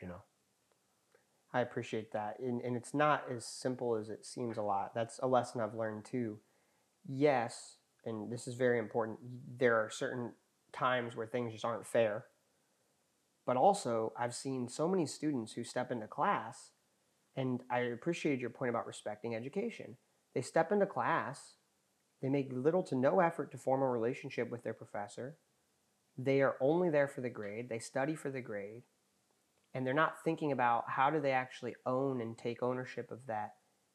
S2: You know.
S1: I appreciate that. And, and it's not as simple as it seems a lot. That's a lesson I've learned too. Yes, and this is very important, there are certain times where things just aren't fair. But also, I've seen so many students who step into class, and I appreciated your point about respecting education. They step into class, they make little to no effort to form a relationship with their professor. They are only there for the grade, they study for the grade, and they're not thinking about how do they actually own and take ownership of that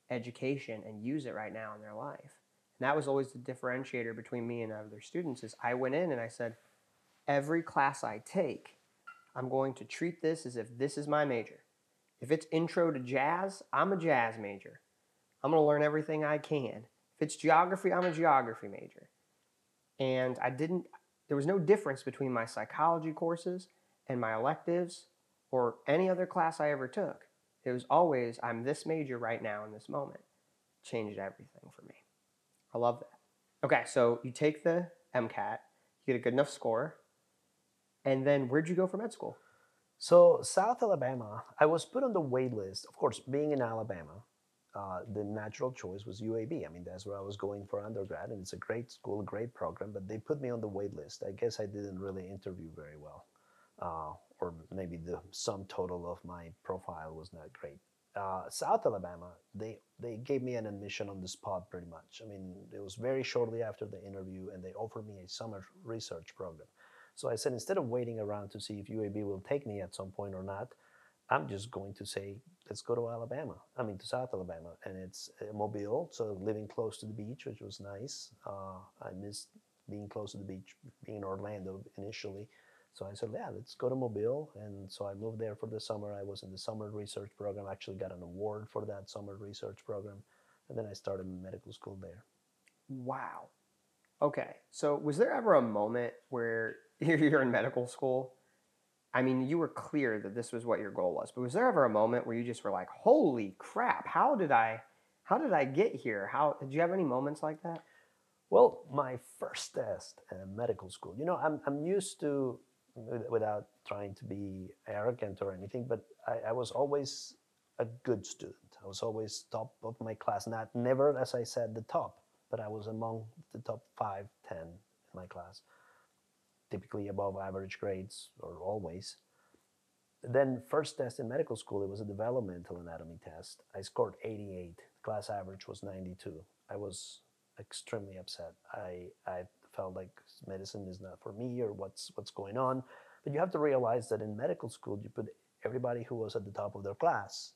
S1: education and use it right now in their life. And that was always the differentiator between me and other students is I went in and I said, every class I take, I'm going to treat this as if this is my major. If it's intro to jazz, I'm a jazz major. I'm going to learn everything I can. If it's geography, I'm a geography major. And I didn't, there was no difference between my psychology courses and my electives or any other class I ever took. It was always, I'm this major right now in this moment. Changed everything for me. I love that. Okay, so you take the MCAT, you get a good enough score, and then where'd you go for med school?
S2: So South Alabama, I was put on the wait list. Of course, being in Alabama, uh, the natural choice was UAB. I mean, that's where I was going for undergrad, and it's a great school, great program. But they put me on the wait list. I guess I didn't really interview very well, uh, or maybe the sum total of my profile was not great. Uh, South Alabama, they they gave me an admission on the spot pretty much. I mean, it was very shortly after the interview, and they offered me a summer research program. So I said, instead of waiting around to see if UAB will take me at some point or not, I'm just going to say, let's go to Alabama. I mean, to South Alabama. And it's Mobile, so living close to the beach, which was nice. Uh, I missed being close to the beach, being in Orlando initially. So I said, yeah, let's go to Mobile. And so I moved there for the summer. I was in the summer research program, I actually got an award for that summer research program. And then I started medical school there.
S1: Wow. Okay, so was there ever a moment where you're in medical school? I mean, you were clear that this was what your goal was, but was there ever a moment where you just were like, "Holy crap! How did I, how did I get here? How did you have any moments like that?"
S2: Well, my first test in medical school, you know, I'm, I'm used to, without trying to be arrogant or anything, but I, I was always a good student. I was always top of my class, not never, as I said, the top, but I was among the top five, ten in my class, typically above average grades or always. Then first test in medical school, it was a developmental anatomy test. I scored 88. Class average was 92. I was extremely upset. I, I felt like medicine is not for me or what's what's going on. But you have to realize that in medical school, you put everybody who was at the top of their class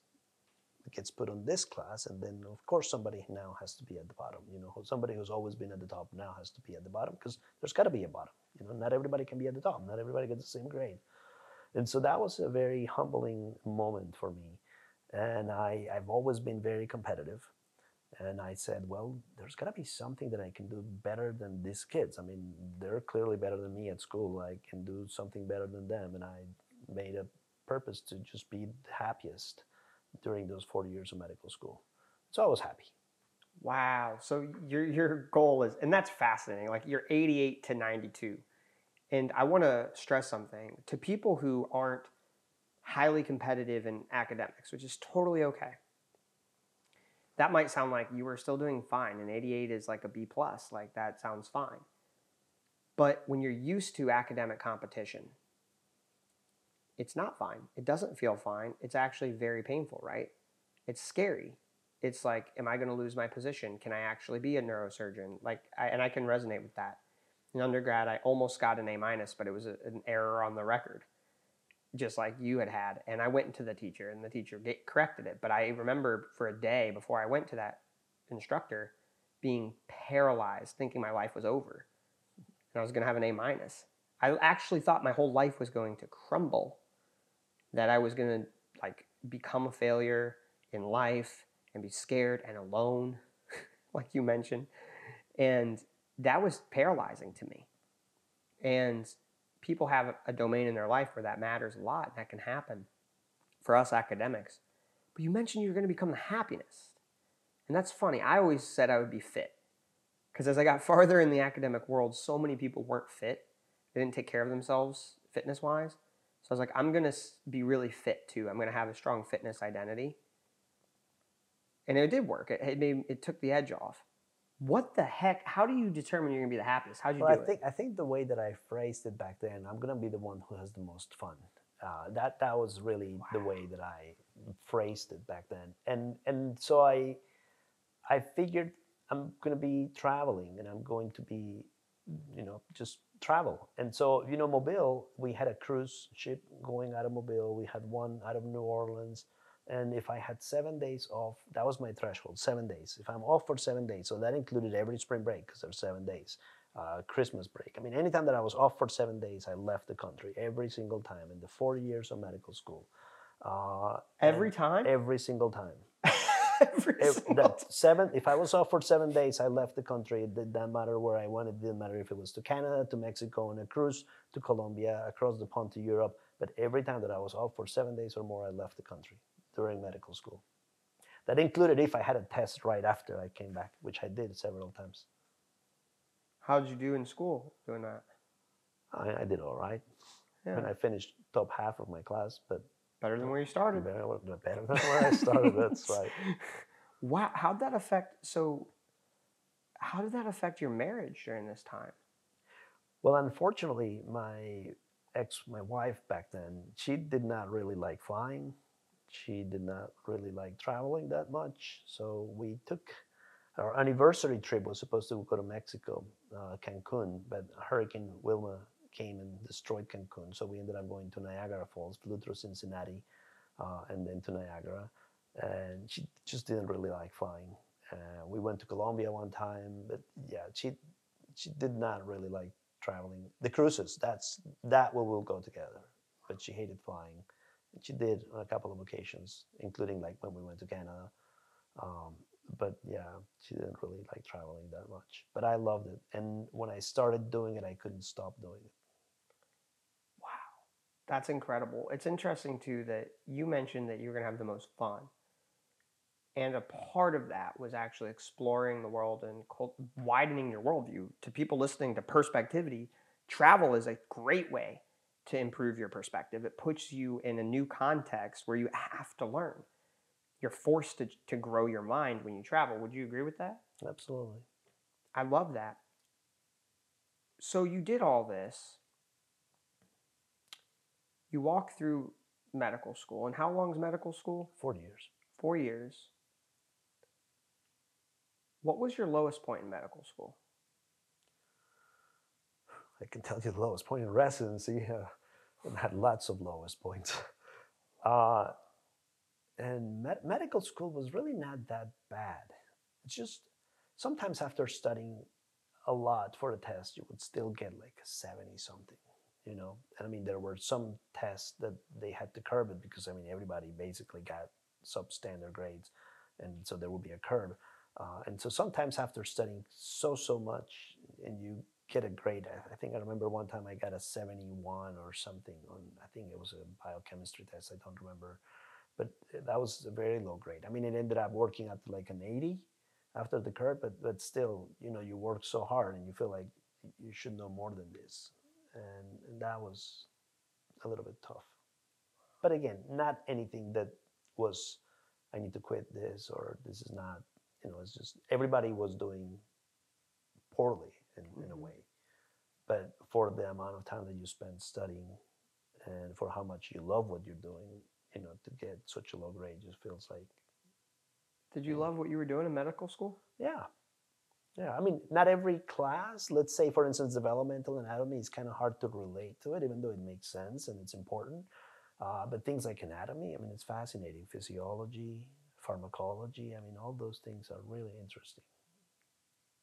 S2: gets put on this class, and then of course somebody now has to be at the bottom. You know, somebody who's always been at the top now has to be at the bottom because there's got to be a bottom. You know, not everybody can be at the top. Not everybody gets the same grade. And so that was a very humbling moment for me. And I, I've always been very competitive. And I said, well, there's got to be something that I can do better than these kids. I mean, they're clearly better than me at school. I can do something better than them. And I made a purpose to just be the happiest during those four years of medical school. So I was happy.
S1: Wow. So your your goal is, and that's fascinating. Like you're 88 to 92, and I want to stress something to people who aren't highly competitive in academics, which is totally okay. That might sound like you were still doing fine, and 88 is like a B plus. Like that sounds fine. But when you're used to academic competition, it's not fine. It doesn't feel fine. It's actually very painful, right? It's scary. It's like, am I going to lose my position? Can I actually be a neurosurgeon? Like, I, and I can resonate with that. In undergrad, I almost got an A minus, but it was a, an error on the record, just like you had had. And I went to the teacher, and the teacher get, corrected it. But I remember for a day before I went to that instructor, being paralyzed, thinking my life was over, and I was going to have an A minus. I actually thought my whole life was going to crumble, that I was going to like become a failure in life and be scared and alone, like you mentioned. And that was paralyzing to me. And people have a domain in their life where that matters a lot, and that can happen for us academics. But you mentioned you're going to become the happiness. And that's funny. I always said I would be fit. Because as I got farther in the academic world, so many people weren't fit. They didn't take care of themselves fitness wise. So I was like, I'm going to be really fit too. I'm going to have a strong fitness identity and it did work. It, it made it took the edge off. What the heck? How do you determine you're gonna be the happiest? How do you
S2: well,
S1: do
S2: I think I think the way that I phrased it back then, I'm gonna be the one who has the most fun. Uh, that that was really wow. the way that I phrased it back then, and and so I I figured I'm gonna be traveling, and I'm going to be, you know, just travel. And so you know, Mobile, we had a cruise ship going out of Mobile. We had one out of New Orleans and if I had seven days off, that was my threshold, seven days. If I'm off for seven days, so that included every spring break because there's seven days, uh, Christmas break. I mean, anytime that I was off for seven days, I left the country every single time in the four years of medical school.
S1: Uh, every time?
S2: Every single time.
S1: every single
S2: seven. If I was off for seven days, I left the country. It didn't matter where I went. It didn't matter if it was to Canada, to Mexico, on a cruise, to Colombia, across the pond to Europe. But every time that I was off for seven days or more, I left the country during medical school. That included if I had a test right after I came back, which I did several times.
S1: How did you do in school doing that?
S2: I, I did all right. Yeah. And I finished top half of my class, but
S1: better than where you started.
S2: Better, better than where I started. That's right.
S1: Wow, how'd that affect? So, how did that affect your marriage during this time?
S2: Well, unfortunately, my ex, my wife back then, she did not really like flying she did not really like traveling that much. So we took our anniversary trip was supposed to go to Mexico, uh, Cancun, but Hurricane Wilma came and destroyed Cancun. So we ended up going to Niagara Falls, flew through Cincinnati, uh, and then to Niagara. And she just didn't really like flying. Uh, we went to Colombia one time, but yeah, she she did not really like traveling. The cruises, that's that we will go together, but she hated flying she did on a couple of occasions, including like when we went to Canada. Um, but yeah, she didn't really like traveling that much. But I loved it, and when I started doing it, I couldn't stop doing it.
S1: Wow, that's incredible. It's interesting too that you mentioned that you were gonna have the most fun, and a part of that was actually exploring the world and widening your worldview. To people listening to Perspectivity, travel is a great way to improve your perspective. It puts you in a new context where you have to learn. You're forced to, to grow your mind when you travel. Would you agree with that?
S2: Absolutely.
S1: I love that. So you did all this. You walk through medical school. And how long is medical school?
S2: Four years.
S1: Four years. What was your lowest point in medical school?
S2: I can tell you the lowest point in residency. Uh, I had lots of lowest points. Uh, and med- medical school was really not that bad. It's just sometimes after studying a lot for a test, you would still get like a 70 something, you know? And I mean, there were some tests that they had to curb it because, I mean, everybody basically got substandard grades. And so there would be a curve. Uh, and so sometimes after studying so, so much and you get a grade. I think I remember one time I got a 71 or something on, I think it was a biochemistry test. I don't remember. But eh, that was a very low grade. I mean, it ended up working to like an 80 after the curve, but but still, you know, you work so hard and you feel like you should know more than this, and, and that was a little bit tough. But again, not anything that was I need to quit this or this is not. You know, it's just everybody was doing poorly in, in a
S1: Mhm.
S2: way, but for the amount of time that you spend studying and for how much you love what you're doing, you know, to get such a low grade just feels like
S1: Did you love what you were doing in medical school?
S2: Yeah. Yeah. I mean, not every class, let's say, for instance, developmental anatomy is kind of hard to relate to it, even though it makes sense and it's important. Uh, but things like anatomy, I mean, it's fascinating. Physiology, pharmacology, I mean, all those things are really interesting.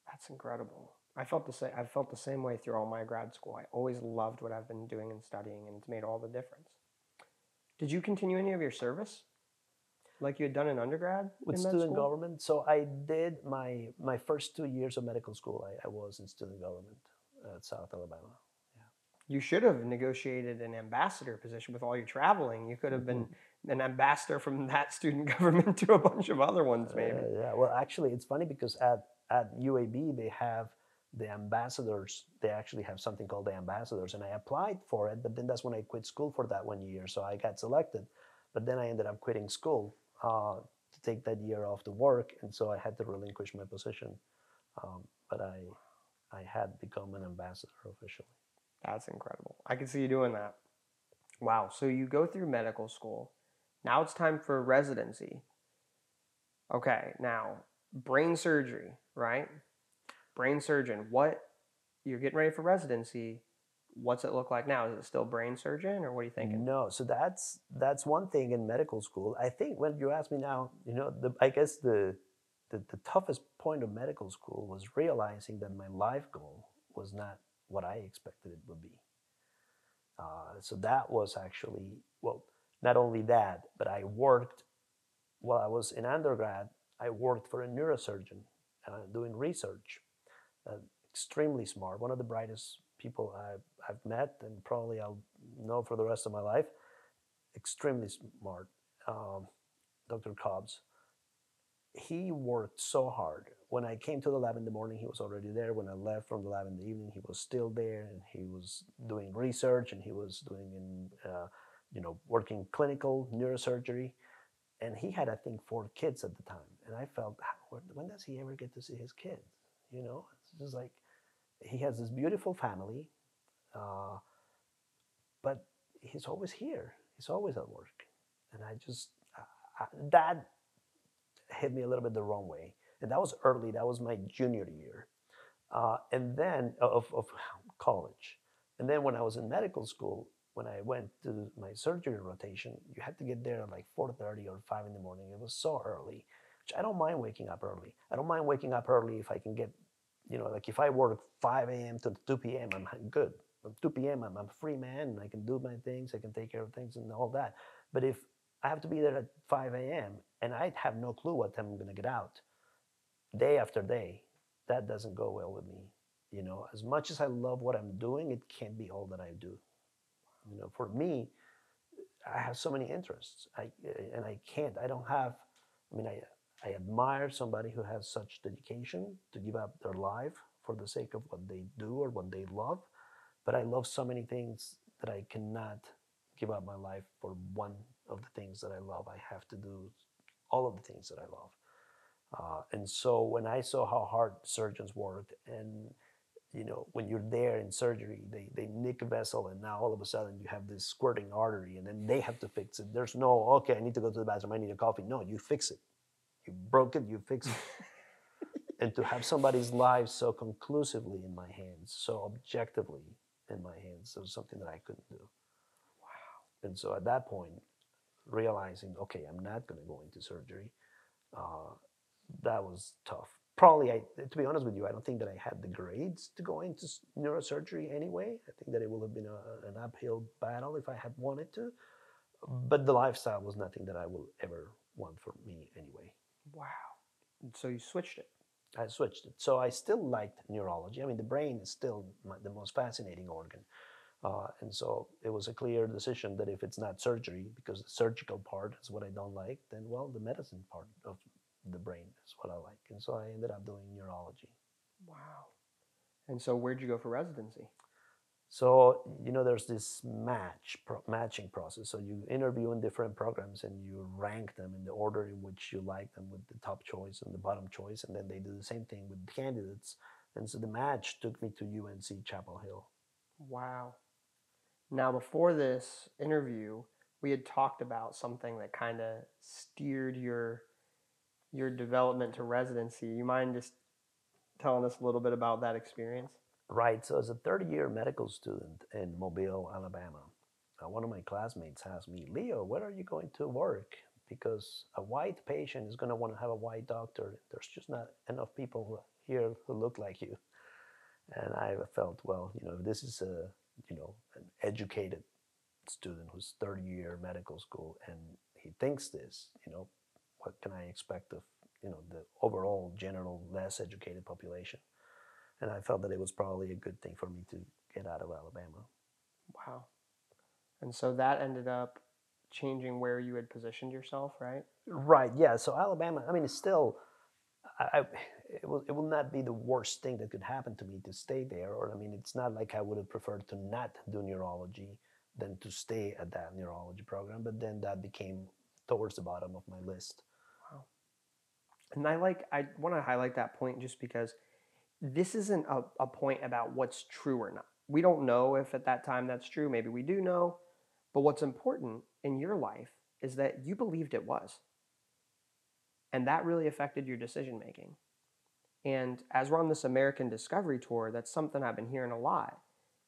S1: That's incredible. I felt the same. I felt the same way through all my grad school. I always loved what I've been doing and studying, and it's made all the difference. Did you continue any of your service, like you had done in undergrad
S2: With
S1: in
S2: student
S1: school?
S2: government, so I did my, my first two years of medical school, I, I was in student government at South Alabama. Yeah.
S1: You should have negotiated an ambassador position with all your traveling. You could have been
S2: Mm-hmm.
S1: an ambassador from that student government to a bunch of other ones, maybe.
S2: Uh, yeah, well, actually, it's funny because at, at UAB, they have the ambassadors. They actually have something called the ambassadors, and I applied for it, but then that's when I quit school for that one year. So I got selected, but then I ended up quitting school uh, to take that year off to work, and so I had to relinquish my position. Um, but I, I had become an ambassador officially.
S1: That's incredible. I can see you doing that. Wow. So you go through medical school. Now it's time for residency. Okay. Now, brain surgery, right? Brain surgeon. What you're getting ready for residency. What's it look like now? Is it still brain surgeon or what are you thinking?
S2: No, so that's that's one thing in medical school. I think when you ask me now, you know, the, I guess the, the the toughest point of medical school was realizing that my life goal was not what I expected it would be. Uh, so that was actually well, not only that, but I worked while I was in undergrad. I worked for a neurosurgeon uh, doing research. Uh, extremely smart, one of the brightest people I've, I've met, and probably I'll know for the rest of my life. Extremely smart, um, Dr. Cobbs. He worked so hard. When I came to the lab in the morning, he was already there. When I left from the lab in the evening, he was still there, and he was doing research, and he was doing in, uh, you know, working clinical neurosurgery. And he had, I think, four kids at the time, and I felt, when does he ever get to see his kids? You know, it's like he has this beautiful family, uh, but he's always here. He's always at work, and I just I, that hit me a little bit the wrong way. And that was early. That was my junior year, uh, and then of, of college. And then when I was in medical school, when I went to my surgery rotation, you had to get there at like 4:30 or 5 in the morning. It was so early, which I don't mind waking up early. I don't mind waking up early if I can get you know, like if I work 5 a.m. to 2 p.m., I'm good. From 2 p.m., I'm, a free man I can do my things, I can take care of things and all that. But if I have to be there at 5 a.m. and I have no clue what time I'm going to get out, day after day, that doesn't go well with me. You know, as much as I love what I'm doing, it can't be all that I do. You know, for me, I have so many interests, I, eh, and I can't. I don't have. I mean, I I admire somebody who has such dedication to give up their life for the sake of what they do or what they love. But I love so many things that I cannot give up my life for one of the things that I love. I have to do all of the things that I love. Uh, and so when I saw how hard surgeons worked and you know, when you're there in surgery, they, they nick a vessel and now all of a sudden you have this squirting artery and then they have to fix it. There's no, okay, I need to go to the bathroom, I need a coffee. No, you fix it. You broke it, you fix it. and to have somebody's life so conclusively in my hands, so objectively in my hands, was something that I couldn't do. Wow. And so at that point, realizing, okay, I'm not going to go into surgery, uh, that was tough. Probably, I, to be honest with you, I don't think that I had the grades to go into neurosurgery anyway. I think that it would have been a, an uphill battle if I had wanted to. But the lifestyle was nothing that I will ever want for me anyway.
S1: Wow. So you switched it.
S2: I switched it. So I still liked neurology. I mean, the brain is still my, the most fascinating organ. Uh, and so it was a clear decision that if it's not surgery, because the surgical part is what I don't like, then, well, the medicine part of the brain is what I like. And so I ended up doing neurology.
S1: Wow. And so where'd you go for residency?
S2: So you know, there's this match pro- matching process. So you interview in different programs and you rank them in the order in which you like them, with the top choice and the bottom choice, and then they do the same thing with candidates. And so the match took me to UNC Chapel Hill.
S1: Wow. Now, before this interview, we had talked about something that kind of steered your your development to residency. You mind just telling us a little bit about that experience?
S2: Right. So as a third year medical student in Mobile, Alabama, uh, one of my classmates asked me, Leo, where are you going to work? Because a white patient is going to want to have a white doctor. There's just not enough people here who look like you. And I felt, well, you know, this is a, you know, an educated student who's third year medical school and he thinks this, you know, what can I expect of, you know, the overall general less educated population? And I felt that it was probably a good thing for me to get out of Alabama.
S1: Wow. And so that ended up changing where you had positioned yourself, right?
S2: Right. Yeah. So Alabama. I mean, it's still. I, it will. It will not be the worst thing that could happen to me to stay there. Or I mean, it's not like I would have preferred to not do neurology than to stay at that neurology program. But then that became towards the bottom of my list.
S1: Wow. And I like. I want to highlight that point just because this isn't a, a point about what's true or not. We don't know if at that time that's true. Maybe we do know. But what's important in your life is that you believed it was. And that really affected your decision making. And as we're on this American Discovery Tour, that's something I've been hearing a lot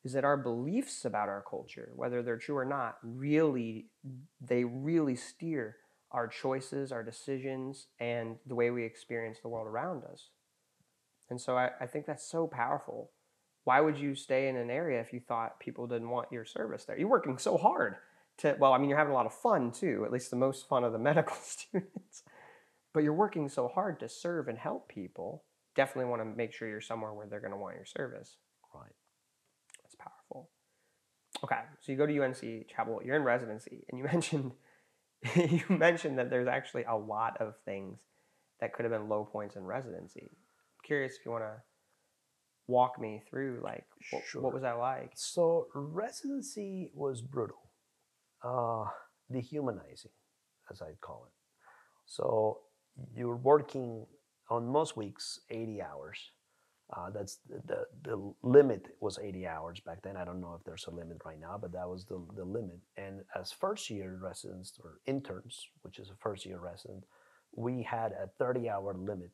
S1: is that our beliefs about our culture, whether they're true or not, really, they really steer our choices, our decisions, and the way we experience the world around us. And so I, I think that's so powerful. Why would you stay in an area if you thought people didn't want your service there? You're working so hard to, well, I mean, you're having a lot of fun too, at least the most fun of the medical students, but you're working so hard to serve and help people. Definitely want to make sure you're somewhere where they're going to want your service.
S2: Right.
S1: That's powerful. Okay, so you go to UNC Chapel. You're in residency, and you mentioned you mentioned that there's actually a lot of things that could have been low points in residency curious if you want to walk me through like what,
S2: Sure.
S1: what was that like
S2: So residency was brutal, uh, dehumanizing, as I'd call it. So you're working on most weeks 80 hours. Uh, that's the, the the limit was 80 hours back then. I don't know if there's a limit right now, but that was the the limit. And as first year residents or interns, which is a first year resident, we had a 30 hour limit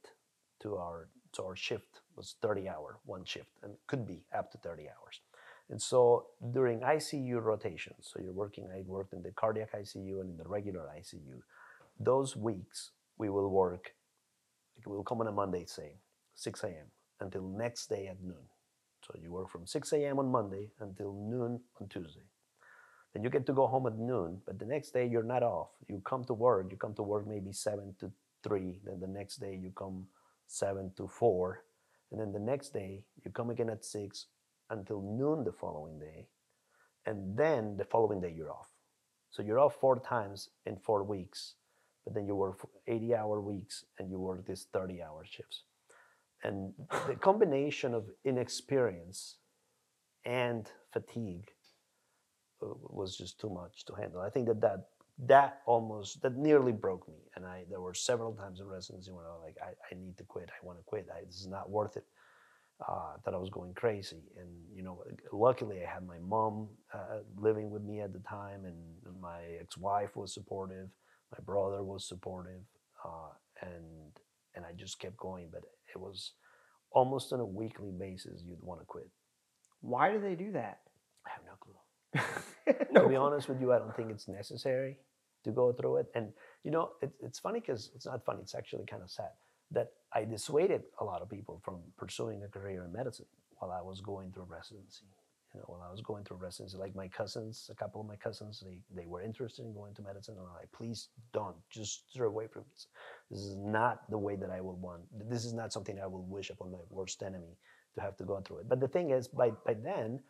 S2: to our so our shift was 30 hour one shift and could be up to 30 hours. And so during icu rotations so you're working i worked in the cardiac icu and in the regular icu those weeks we will work we'll come on a monday say 6 a.m until next day at noon. So you work from 6 a.m on monday until noon on tuesday. Then you get to go home at noon but the next day you're not off. You come to work you come to work maybe 7 to 3 then the next day you come 7 to 4 and then the next day you come again at 6 until noon the following day and then the following day you're off. So you're off four times in four weeks but then you work 80 hour weeks and you work these 30 hour shifts. And the combination of inexperience and fatigue uh, was just too much to handle. I think that that that almost that nearly broke me. And i there were several times in residency when i was like i, I need to quit. I want to quit. I, this is not worth it uh, that i was going crazy. And you know luckily i had my mom uh, living with me at the time and my ex-wife was supportive my brother was supportive uh, and and i just kept going. But it was almost on a weekly basis you'd want to quit.
S1: Why do they do that?
S2: I have no clue
S1: no
S2: to be honest with you, I don't think it's necessary to go through it. And you know, it, it's funny because it's not funny. It's actually kind of sad that I dissuaded a lot of people from pursuing a career in medicine while I was going through residency. You know, while I was going through residency, like my cousins, a couple of my cousins, they, they were interested in going to medicine, and I'm like, please don't, just stay away from this. This is not the way that I will want. This is not something I will wish upon my worst enemy to have to go through it. But the thing is, by by then,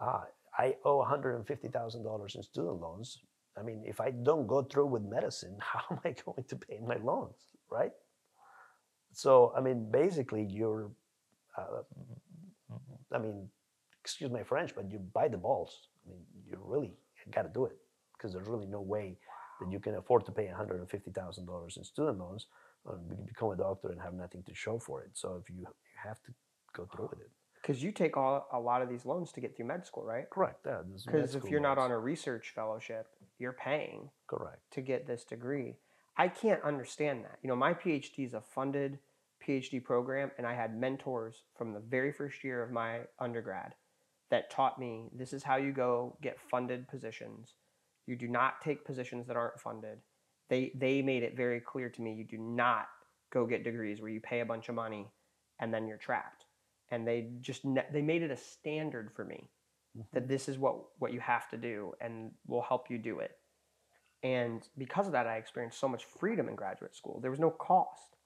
S2: uh, I owe $150,000 in student loans. I mean, if I don't go through with medicine, how am I going to pay my loans, right? So I mean, basically, you're. Uh, I mean, excuse my French, but you buy the balls. I mean, you really got to do it because there's really no way that you can afford to pay $150,000 in student loans and become a doctor and have nothing to show for it. So if you, you have to go through with it.
S1: Because you take all, a lot of these loans to get through med school, right?
S2: Correct. Yeah.
S1: Because if you're not on a research fellowship, you're paying
S2: Correct.
S1: to get this degree. I can't understand that. You know, my PhD is a funded PhD program, and I had mentors from the very first year of my undergrad that taught me this is how you go get funded positions. You do not take positions that aren't funded. They they made it very clear to me you do not go get degrees where you pay a bunch of money and then you're trapped. And they just ne- they made it a standard for me that mm-hmm. this is what what you have to do and we'll help you do it. And because of that, I experienced so much freedom in graduate school. There was no cost.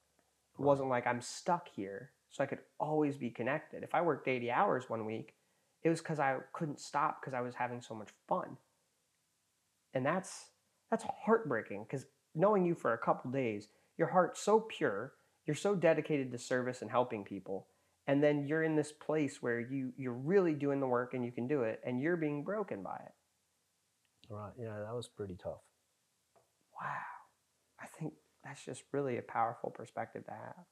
S1: It
S2: Right.
S1: wasn't like I'm stuck here, so I could always be connected. If I worked 80 hours one week, it was because I couldn't stop because I was having so much fun. And that's that's heartbreaking because knowing you for a couple days, your heart's so pure, you're so dedicated to service and helping people, and then you're in this place where you you're really doing the work and you can do it, and you're being broken by it.
S2: Right. Yeah, that was pretty tough.
S1: Wow. I think that's just really a powerful perspective to have.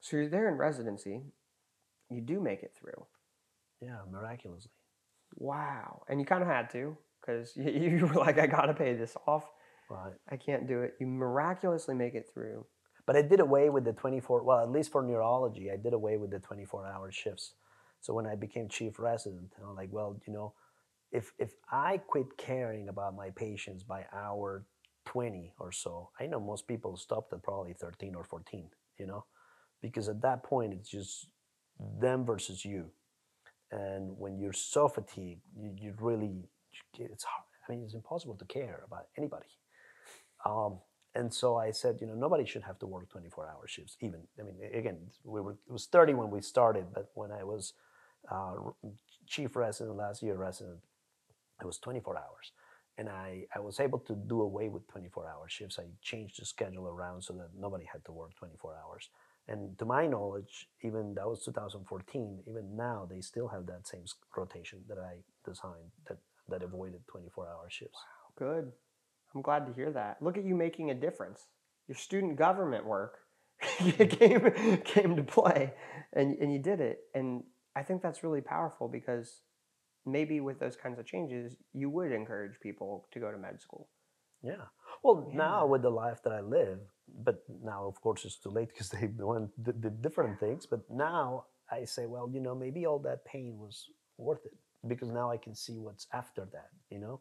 S1: So you're there in residency, you do make it through.
S2: Yeah, miraculously.
S1: Wow. And you kind of had to because you, you were like, I got to pay this off.
S2: Right.
S1: I can't do it. You miraculously make it through.
S2: But I did away with the 24, well, at least for neurology, I did away with the 24 hour shifts. So when I became chief resident, I was like, well, you know, if, if I quit caring about my patients by hour 20 or so, I know most people stopped at probably 13 or 14, you know, because at that point it's just them versus you. And when you're so fatigued, you, you really, it's hard. I mean, it's impossible to care about anybody. Um, and so I said, you know, nobody should have to work 24 hour shifts. Even, I mean, again, we were, it was 30 when we started, but when I was uh, chief resident, last year resident, it was 24 hours. And I, I was able to do away with 24 hour shifts. I changed the schedule around so that nobody had to work 24 hours. And to my knowledge, even that was 2014, even now they still have that same rotation that I designed that, that avoided 24 hour shifts.
S1: Wow, Good. I'm glad to hear that. Look at you making a difference. Your student government work mm-hmm. came, came to play and, and you did it. And I think that's really powerful because maybe with those kinds of changes, you would encourage people to go to med school.
S2: Yeah. Well,
S1: Yeah.
S2: now with the life that I live, but now of course it's too late because they went the, the different things. But now I say, well, you know, maybe all that pain was worth it because now I can see what's after that. You know,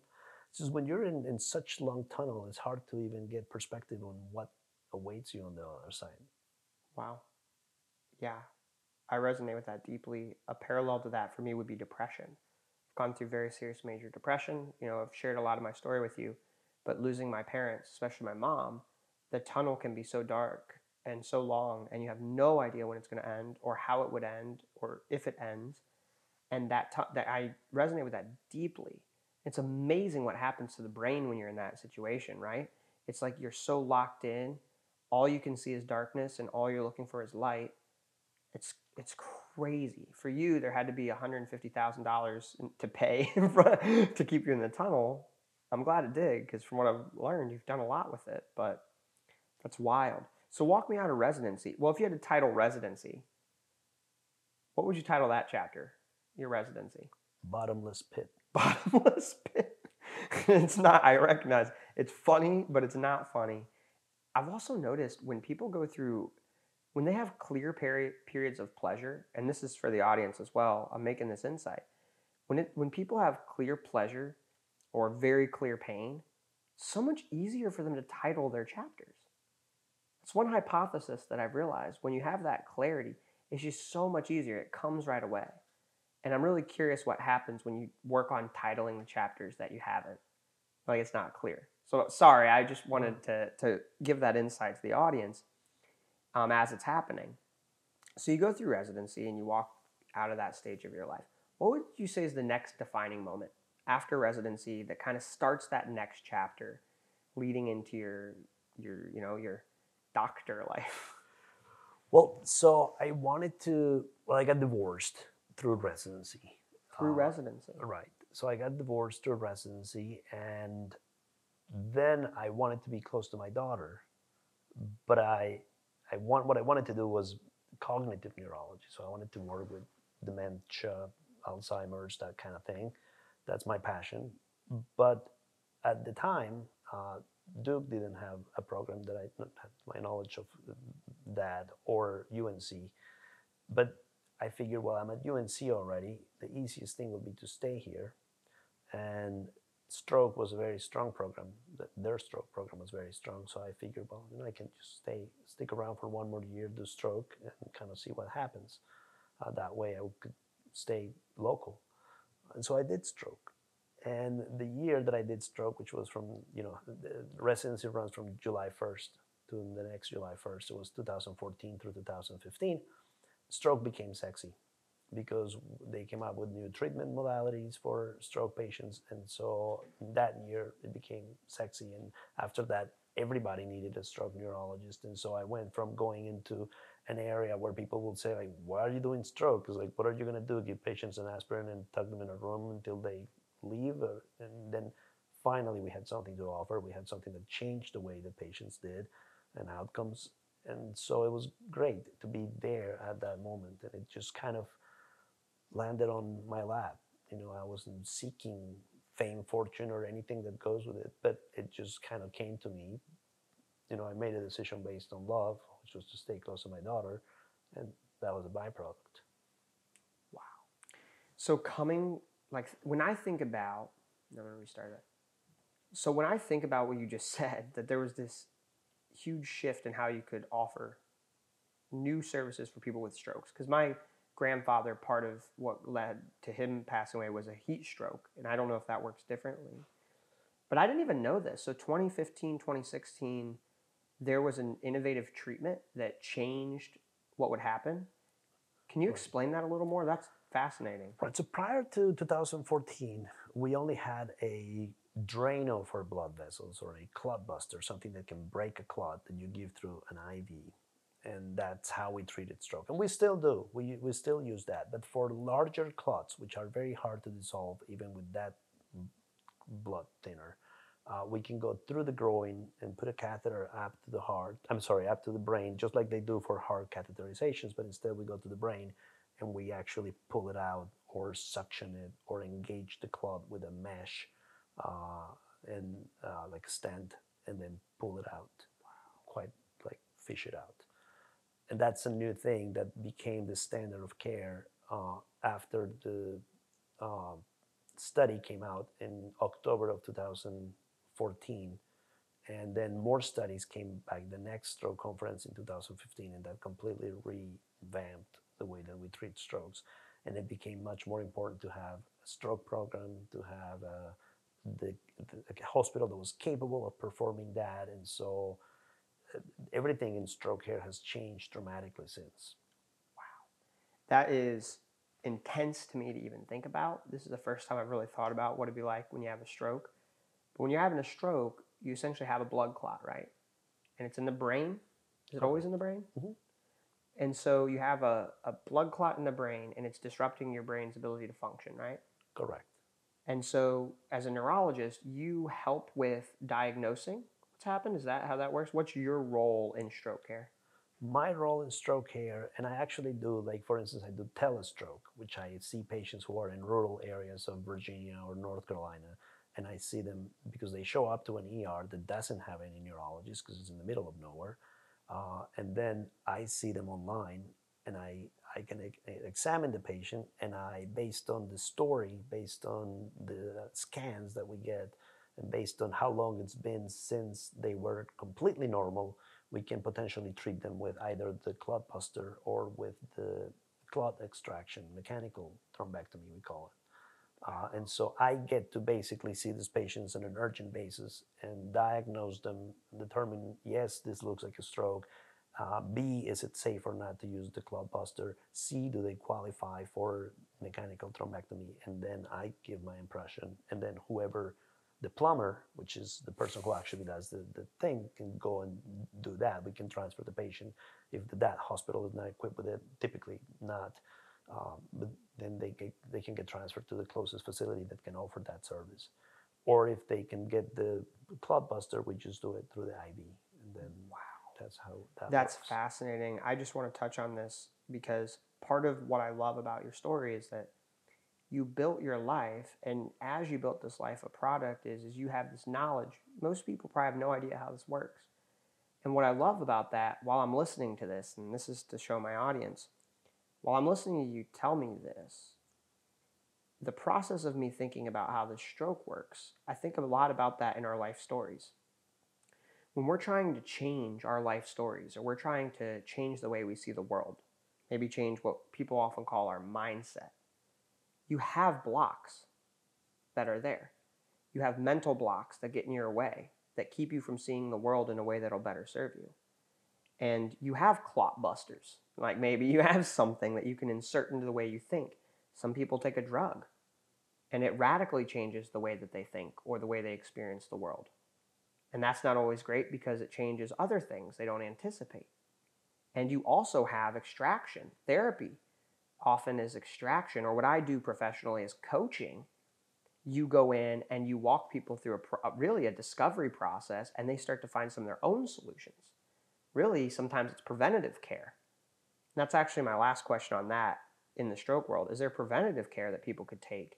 S2: just when you're in, in such long tunnel, it's hard to even get perspective on what awaits you on the other side.
S1: Wow. Yeah. I resonate with that deeply. A parallel to that for me would be depression. I've gone through very serious major depression. You know, I've shared a lot of my story with you, but losing my parents, especially my mom, the tunnel can be so dark and so long, and you have no idea when it's going to end or how it would end or if it ends. And that, tu- that I resonate with that deeply. It's amazing what happens to the brain when you're in that situation, right? It's like you're so locked in all you can see is darkness and all you're looking for is light. It's it's crazy. For you there had to be $150000 to pay to keep you in the tunnel. I'm glad it did because from what i've learned you've done a lot with it but that's wild. So walk me out of residency. Well if you had to title residency what would you title that chapter your residency?
S2: Bottomless pit.
S1: Bottomless pit. it's not, I recognize it's funny, but it's not funny. I've also noticed when people go through, when they have clear peri- periods of pleasure, and this is for the audience as well, I'm making this insight. When, it, when people have clear pleasure or very clear pain, so much easier for them to title their chapters. It's one hypothesis that I've realized. When you have that clarity, it's just so much easier. It comes right away. And I'm really curious what happens when you work on titling the chapters that you haven't. Like it's not clear. So sorry, I just wanted to, to give that insight to the audience um, as it's happening. So you go through residency and you walk out of that stage of your life. What would you say is the next defining moment after residency that kind of starts that next chapter leading into your your you know your doctor life?
S2: Well, so I wanted to. Well, I got divorced through residency.
S1: Through
S2: Uh,
S1: residency.
S2: Right. So I got divorced through residency, and then I wanted to be close to my daughter, but I, I want what I wanted to do was cognitive neurology. So I wanted to work with dementia, Alzheimer's, that kind of thing. That's my passion. But at the time, uh, Duke didn't have a program that I not had my knowledge of that or UNC. But I figured, well, I'm at UNC already. The easiest thing would be to stay here. And stroke was a very strong program. Th- Their stroke program was very strong. So I figured, well, you know, I can just stay, stick around for one more year, do stroke, and kind of see what happens. Uh, that way, I could stay local. And so I did stroke. And the year that I did stroke, which was from, you know, the residency runs from July 1st to the next July 1st, it was 2014 through 2015, stroke became sexy because they came up with new treatment modalities for stroke patients. And so that year it became sexy. And after that, everybody needed a stroke neurologist. And so I went from going into an area where people would say, like, why are you doing stroke? It's like, what are you going to do? Give patients an aspirin and tuck them in a room until they leave? And then finally we had something to offer. We had something that changed the way the patients did and outcomes. And so it was great to be there at that moment. And it just kind of landed on my lap. You know, I wasn't seeking fame, fortune, or anything that goes with it, but it just kind of came to me. You know, I made a decision based on love, which was to stay close to my daughter, and that was a byproduct. Wow.
S1: So coming like when I think about restart. So when I think about what you just said, that there was this huge shift in how you could offer new services for people with strokes. Because my grandfather, part of what led to him passing away was a heat stroke, and I don't know if that works differently. But I didn't even know this. So 2015, 2016, there was an innovative treatment that changed what would happen. Can you explain that a little more? That's fascinating.
S2: Right. So prior to 2014, we only had a Drano for blood vessels or a clot buster, something that can break a clot that you give through an IV. And that's how we treated stroke. And we still do. We, we still use that. But for larger clots, which are very hard to dissolve even with that blood thinner, uh, we can go through the groin and put a catheter up to the heart. I'm sorry, up to the brain, just like they do for heart catheterizations. But instead, we go to the brain and we actually pull it out or suction it or engage the clot with a mesh uh, and uh, like a stent and then pull it out. Quite like fish it out. And that's a new thing that became the standard of care uh, after the uh, study came out in October of 2014. And then more studies came back the next stroke conference in 2015, and that completely revamped the way that we treat strokes. And it became much more important to have a stroke program, to have uh, the, the hospital that was capable of performing that. And so uh, everything in stroke care has changed dramatically since. Wow.
S1: That is intense to me to even think about. This is the first time I've really thought about what it'd be like when you have a stroke. But when you're having a stroke, you essentially have a blood clot, right? And it's in the brain. Is it always in the brain?
S2: Mhm.
S1: And so you have a, a blood clot in the brain and it's disrupting your brain's ability to function, right?
S2: Correct.
S1: And so as a neurologist, you help with diagnosing what's happened. Is that how that works? What's your role in stroke care?
S2: my role in stroke care, and I actually do, like, for instance, I do telestroke, which I see patients who are in rural areas of Virginia or North Carolina, and I see them because they show up to an ER that doesn't have any neurologists because it's in the middle of nowhere. Uh, and then I see them online and I, I can e- examine the patient and I, based on the story, based on the scans that we get, and based on how long it's been since they were completely normal, we can potentially treat them with either the clot buster or with the clot extraction, mechanical thrombectomy, we call it. Uh, and so I get to basically see these patients on an urgent basis and diagnose them, determine yes, this looks like a stroke. Uh, B, is it safe or not to use the clot buster? C, do they qualify for mechanical thrombectomy? And then I give my impression, and then whoever the plumber, which is the person who actually does the, the thing, can go and do that. We can transfer the patient if the, that hospital is not equipped with it. Typically, not. Um, but then they get, they can get transferred to the closest facility that can offer that service. Or if they can get the clot buster, we just do it through the IV, and then that's how that.
S1: That's
S2: works.
S1: fascinating. I just want to touch on this because part of what I love about your story is that you built your life, and as you built this life, a product is is you have this knowledge. Most people probably have no idea how this works. And what I love about that, while I'm listening to this, and this is to show my audience, while I'm listening to you tell me this, the process of me thinking about how the stroke works, I think a lot about that in our life stories. When we're trying to change our life stories or we're trying to change the way we see the world, maybe change what people often call our mindset, you have blocks that are there. You have mental blocks that get in your way, that keep you from seeing the world in a way that'll better serve you. And you have clot busters. Like maybe you have something that you can insert into the way you think. Some people take a drug and it radically changes the way that they think or the way they experience the world. And that's not always great because it changes other things they don't anticipate. And you also have extraction. Therapy often is extraction, or what I do professionally is coaching. You go in and you walk people through a, really a discovery process, and they start to find some of their own solutions. Really, sometimes it's preventative care. And that's actually my last question on that in the stroke world. Is there preventative care that people could take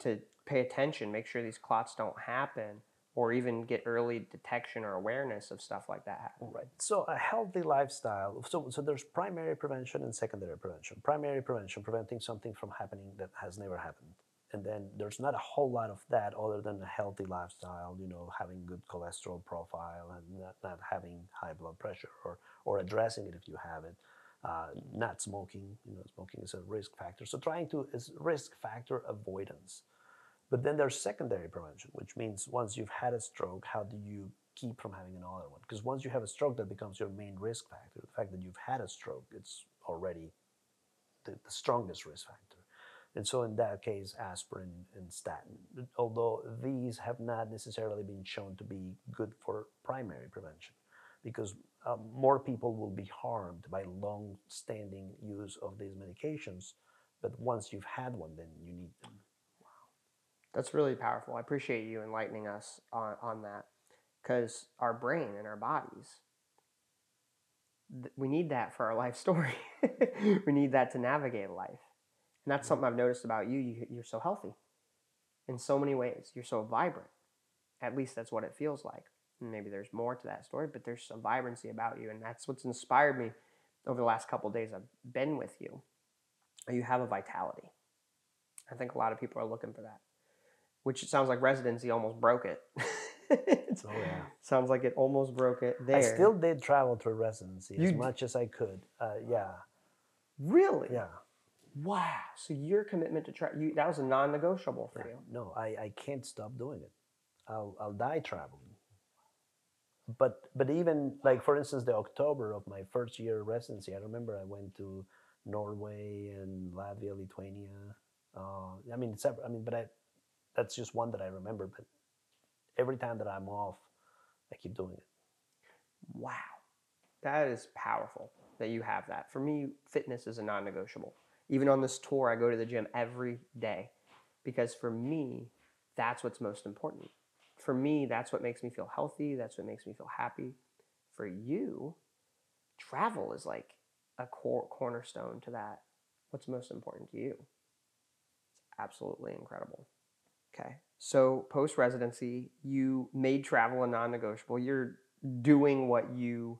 S1: to pay attention, make sure these clots don't happen, or even get early detection or awareness of stuff like that happen.
S2: Right. So a healthy lifestyle. So so there's primary prevention and secondary prevention. Primary prevention, preventing something from happening that has never happened. And then there's not a whole lot of that other than a healthy lifestyle, you know, having good cholesterol profile and not, not having high blood pressure or, or addressing it if you have it. Uh, not smoking, you know, smoking is a risk factor. So trying to is risk factor avoidance. But then there's secondary prevention, which means once you've had a stroke, how do you keep from having another one? Because once you have a stroke, that becomes your main risk factor. The fact that you've had a stroke, it's already the, the strongest risk factor. And so in that case, aspirin and statin, although these have not necessarily been shown to be good for primary prevention, because um, more people will be harmed by long-standing use of these medications. But once you've had one, then you need them.
S1: That's really powerful. I appreciate you enlightening us on, on that because our brain and our bodies, th- we need that for our life story. we need that to navigate life. And that's mm-hmm. something I've noticed about you. you. You're so healthy in so many ways. You're so vibrant. At least that's what it feels like. And maybe there's more to that story, but there's some vibrancy about you. And that's what's inspired me over the last couple days I've been with you. You have a vitality. I think a lot of people are looking for that which it sounds like residency almost broke it.
S2: oh yeah.
S1: Sounds like it almost broke it there.
S2: I still did travel to residency
S1: You
S2: as
S1: d-
S2: much as I could. Uh, yeah,
S1: really.
S2: yeah.
S1: Wow. So your commitment to travel, that was a non-negotiable for you.
S2: No, I, I can't stop doing it. I'll I'll die traveling. But but even like for instance, the October of my first year residency, I remember I went to Norway and Latvia, Lithuania. Uh, I mean, it's, I mean, but I that's just one that I remember. But every time that I'm off, I keep doing it.
S1: Wow. That is powerful that you have that. For me, fitness is a non-negotiable. Even on this tour, I go to the gym every day because for me, that's what's most important. For me, that's what makes me feel healthy. That's what makes me feel happy. For you, travel is like a core cornerstone to that. What's most important to you? It's absolutely incredible. Okay. So post residency, you made travel a non-negotiable. You're doing what you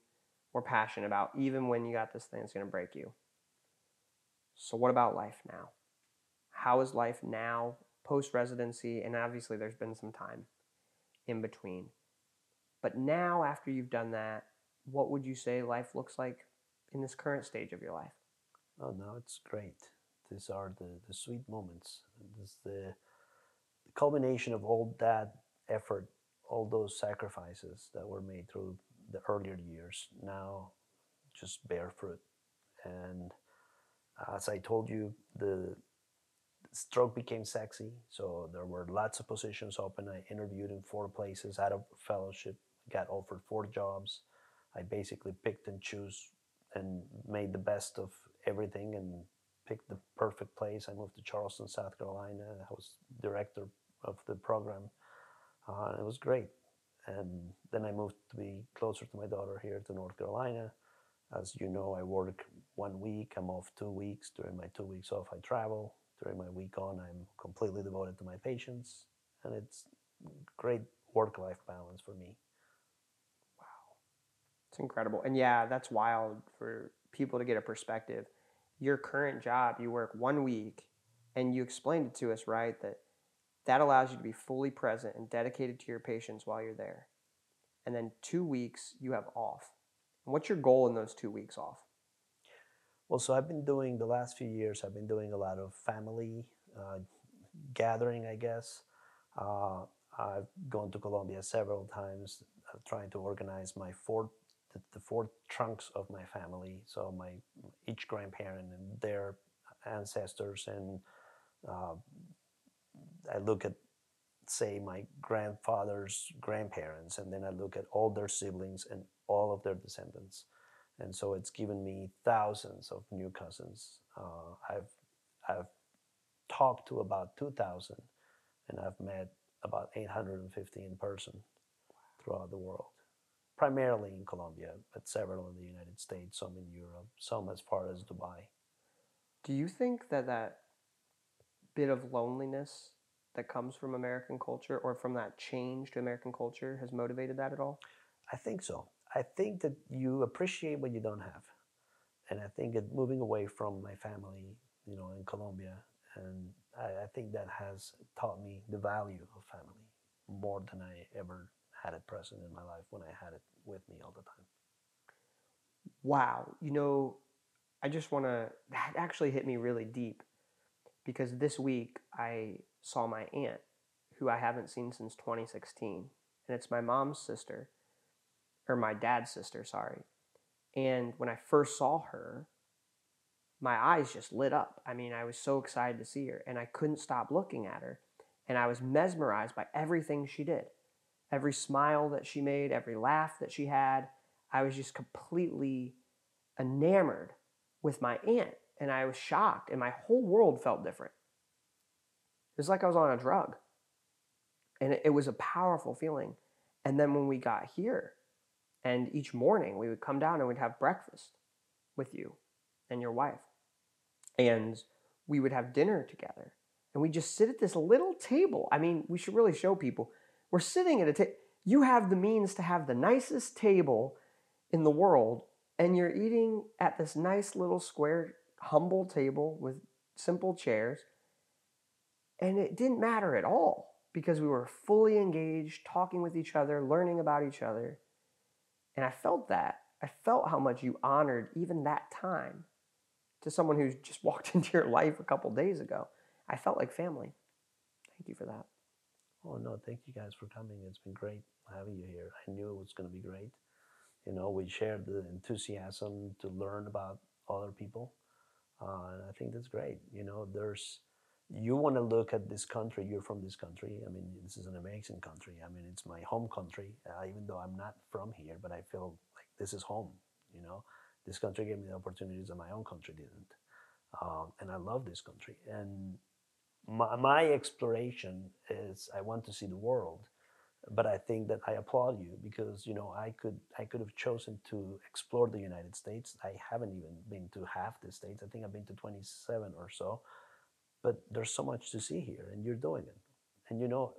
S1: were passionate about, even when you got this thing that's going to break you. So what about life now? How is life now post residency? And obviously, there's been some time in between. But now, after you've done that, what would you say life looks like in this current stage of your life?
S2: Oh no, it's great. These are the, the sweet moments. This is the, the culmination of all that effort, all those sacrifices that were made through the earlier years. Now, just bear fruit. And as I told you, the stroke became sexy, so there were lots of positions open. I interviewed in four places out of fellowship, got offered four jobs. I basically picked and chose and made the best of everything and picked the perfect place. I moved to Charleston, South Carolina. I was director of the program. Uh, it was great. And then I moved to be closer to my daughter here to North Carolina. As you know, I work one week, I'm off two weeks. During my two weeks off, I travel. During my week on, I'm completely devoted to my patients. And it's great work life balance for me.
S1: Wow. It's incredible. And yeah, that's wild for people to get a perspective. Your current job, you work one week, and you explained it to us, right? That that allows you to be fully present and dedicated to your patients while you're there. And then two weeks you have off. And what's your goal in those two weeks off?
S2: Well, so I've been doing the last few years, I've been doing a lot of family uh, gathering, I guess. Uh, I've gone to Colombia several times uh, trying to organize my four, the, the, four trunks of my family. So my each grandparent and their ancestors and uh, I look at, say, my grandfather's grandparents, and then I look at all their siblings and all of their descendants. And so it's given me thousands of new cousins. Uh, I've, I've talked to about 2,000, and I've met about 850 in person throughout the world, primarily in Colombia, but several in the United States, some in Europe, some as far as Dubai.
S1: Do you think that that bit of loneliness that comes from American culture or from that change to American culture has motivated that at all?
S2: I think so. I think that you appreciate what you don't have. And I think that moving away from my family, you know, in Colombia, and I, I think that has taught me the value of family more than I ever had it present in my life when I had it with me all the time.
S1: Wow. You know, I just want to, that actually hit me really deep because this week I saw my aunt, who I haven't seen since 2016. And it's my mom's sister, or my dad's sister, sorry. And when I first saw her, my eyes just lit up. I mean, I was so excited to see her, and I couldn't stop looking at her. And I was mesmerized by everything she did. Every smile that she made, every laugh that she had. I was just completely enamored with my aunt. And I was shocked, and my whole world felt different. It was like I was on a drug. And it, it was a powerful feeling. And then when we got here, and each morning we would come down and we'd have breakfast with you and your wife. And we would have dinner together. And we just sit at this little table. I mean, we should really show people. We're sitting at a table. You have the means to have the nicest table in the world, and you're eating at this nice little square, humble table with simple chairs and it didn't matter at all because we were fully engaged, talking with each other, learning about each other. And I felt that. I felt how much you honored even that time to someone who's just walked into your life a couple days ago. I felt like family. Thank you for that.
S2: Oh, no, thank you guys for coming. It's been great having you here. I knew it was going to be great. You know, we shared the enthusiasm to learn about other people. Uh, and I think that's great. You know, there's you want to look at this country, you're from this country. I mean, this is an amazing country. I mean, it's my home country, uh, even though I'm not from here, but I feel like this is home, you know. This country gave me the opportunities that my own country didn't. Um, and I love this country. And my, my exploration is I want to see the world, but I think that I applaud you because, you know, I could, I could have chosen to explore the United States. I haven't even been to half the states. I think I've been to 27 or so but there's so much to see here, and you're doing it. And you know,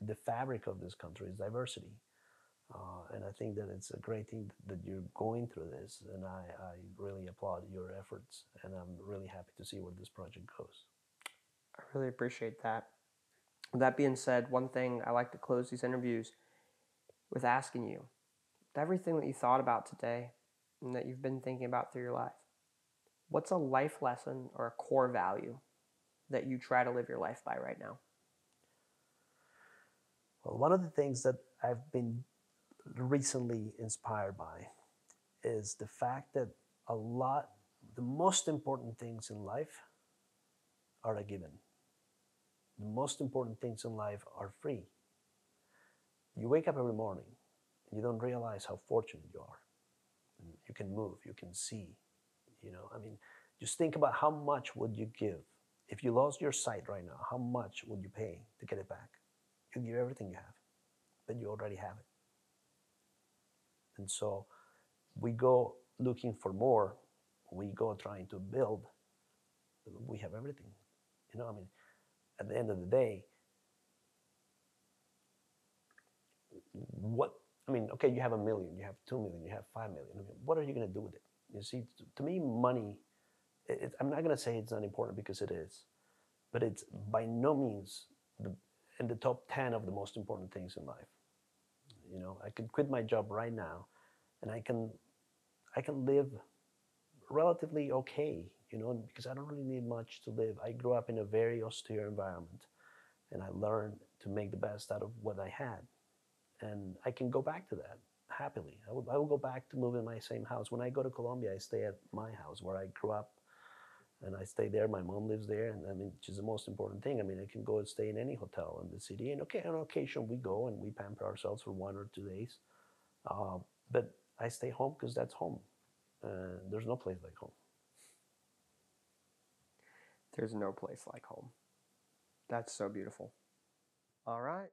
S2: the fabric of this country is diversity. Uh, and I think that it's a great thing that you're going through this. And I, I really applaud your efforts. And I'm really happy to see where this project goes.
S1: I really appreciate that. That being said, one thing I like to close these interviews with asking you everything that you thought about today and that you've been thinking about through your life, what's a life lesson or a core value that you try to live your life by right now?
S2: Well, one of the things that I've been recently inspired by is the fact that a lot, the most important things in life are a given. the most important things in life are free. You wake up every morning and you don't realize how fortunate you are. You can move, you can see. You know, I mean, just think about how much would you give if you lost your sight right now. How much would you pay to get it back? You give everything you have, but you already have it. And so we go looking for more. We go trying to build. We have everything. You know, I mean, at the end of the day, what I mean, okay, you have a million, you have two million, you have five million. I mean, what are you going to do with it? You see, to me, money. It, I'm not going to say it's not important because it is, but it's by no means the, in the top ten of the most important things in life. You know, I could quit my job right now, and I can, I can live relatively okay. You know, because I don't really need much to live. I grew up in a very austere environment, and I learned to make the best out of what I had and I can go back to that happily. I will, I will go back to move in my same house. When I go to Colombia, I stay at my house where I grew up, and I stay there. My mom lives there, and I mean, which is the most important thing. I mean, I can go and stay in any hotel in the city, and okay, on occasion we go and we pamper ourselves for one or two days. Uh, but I stay home because that's home. Uh, there's no place like home.
S1: There's no place like home. That's so beautiful. All right.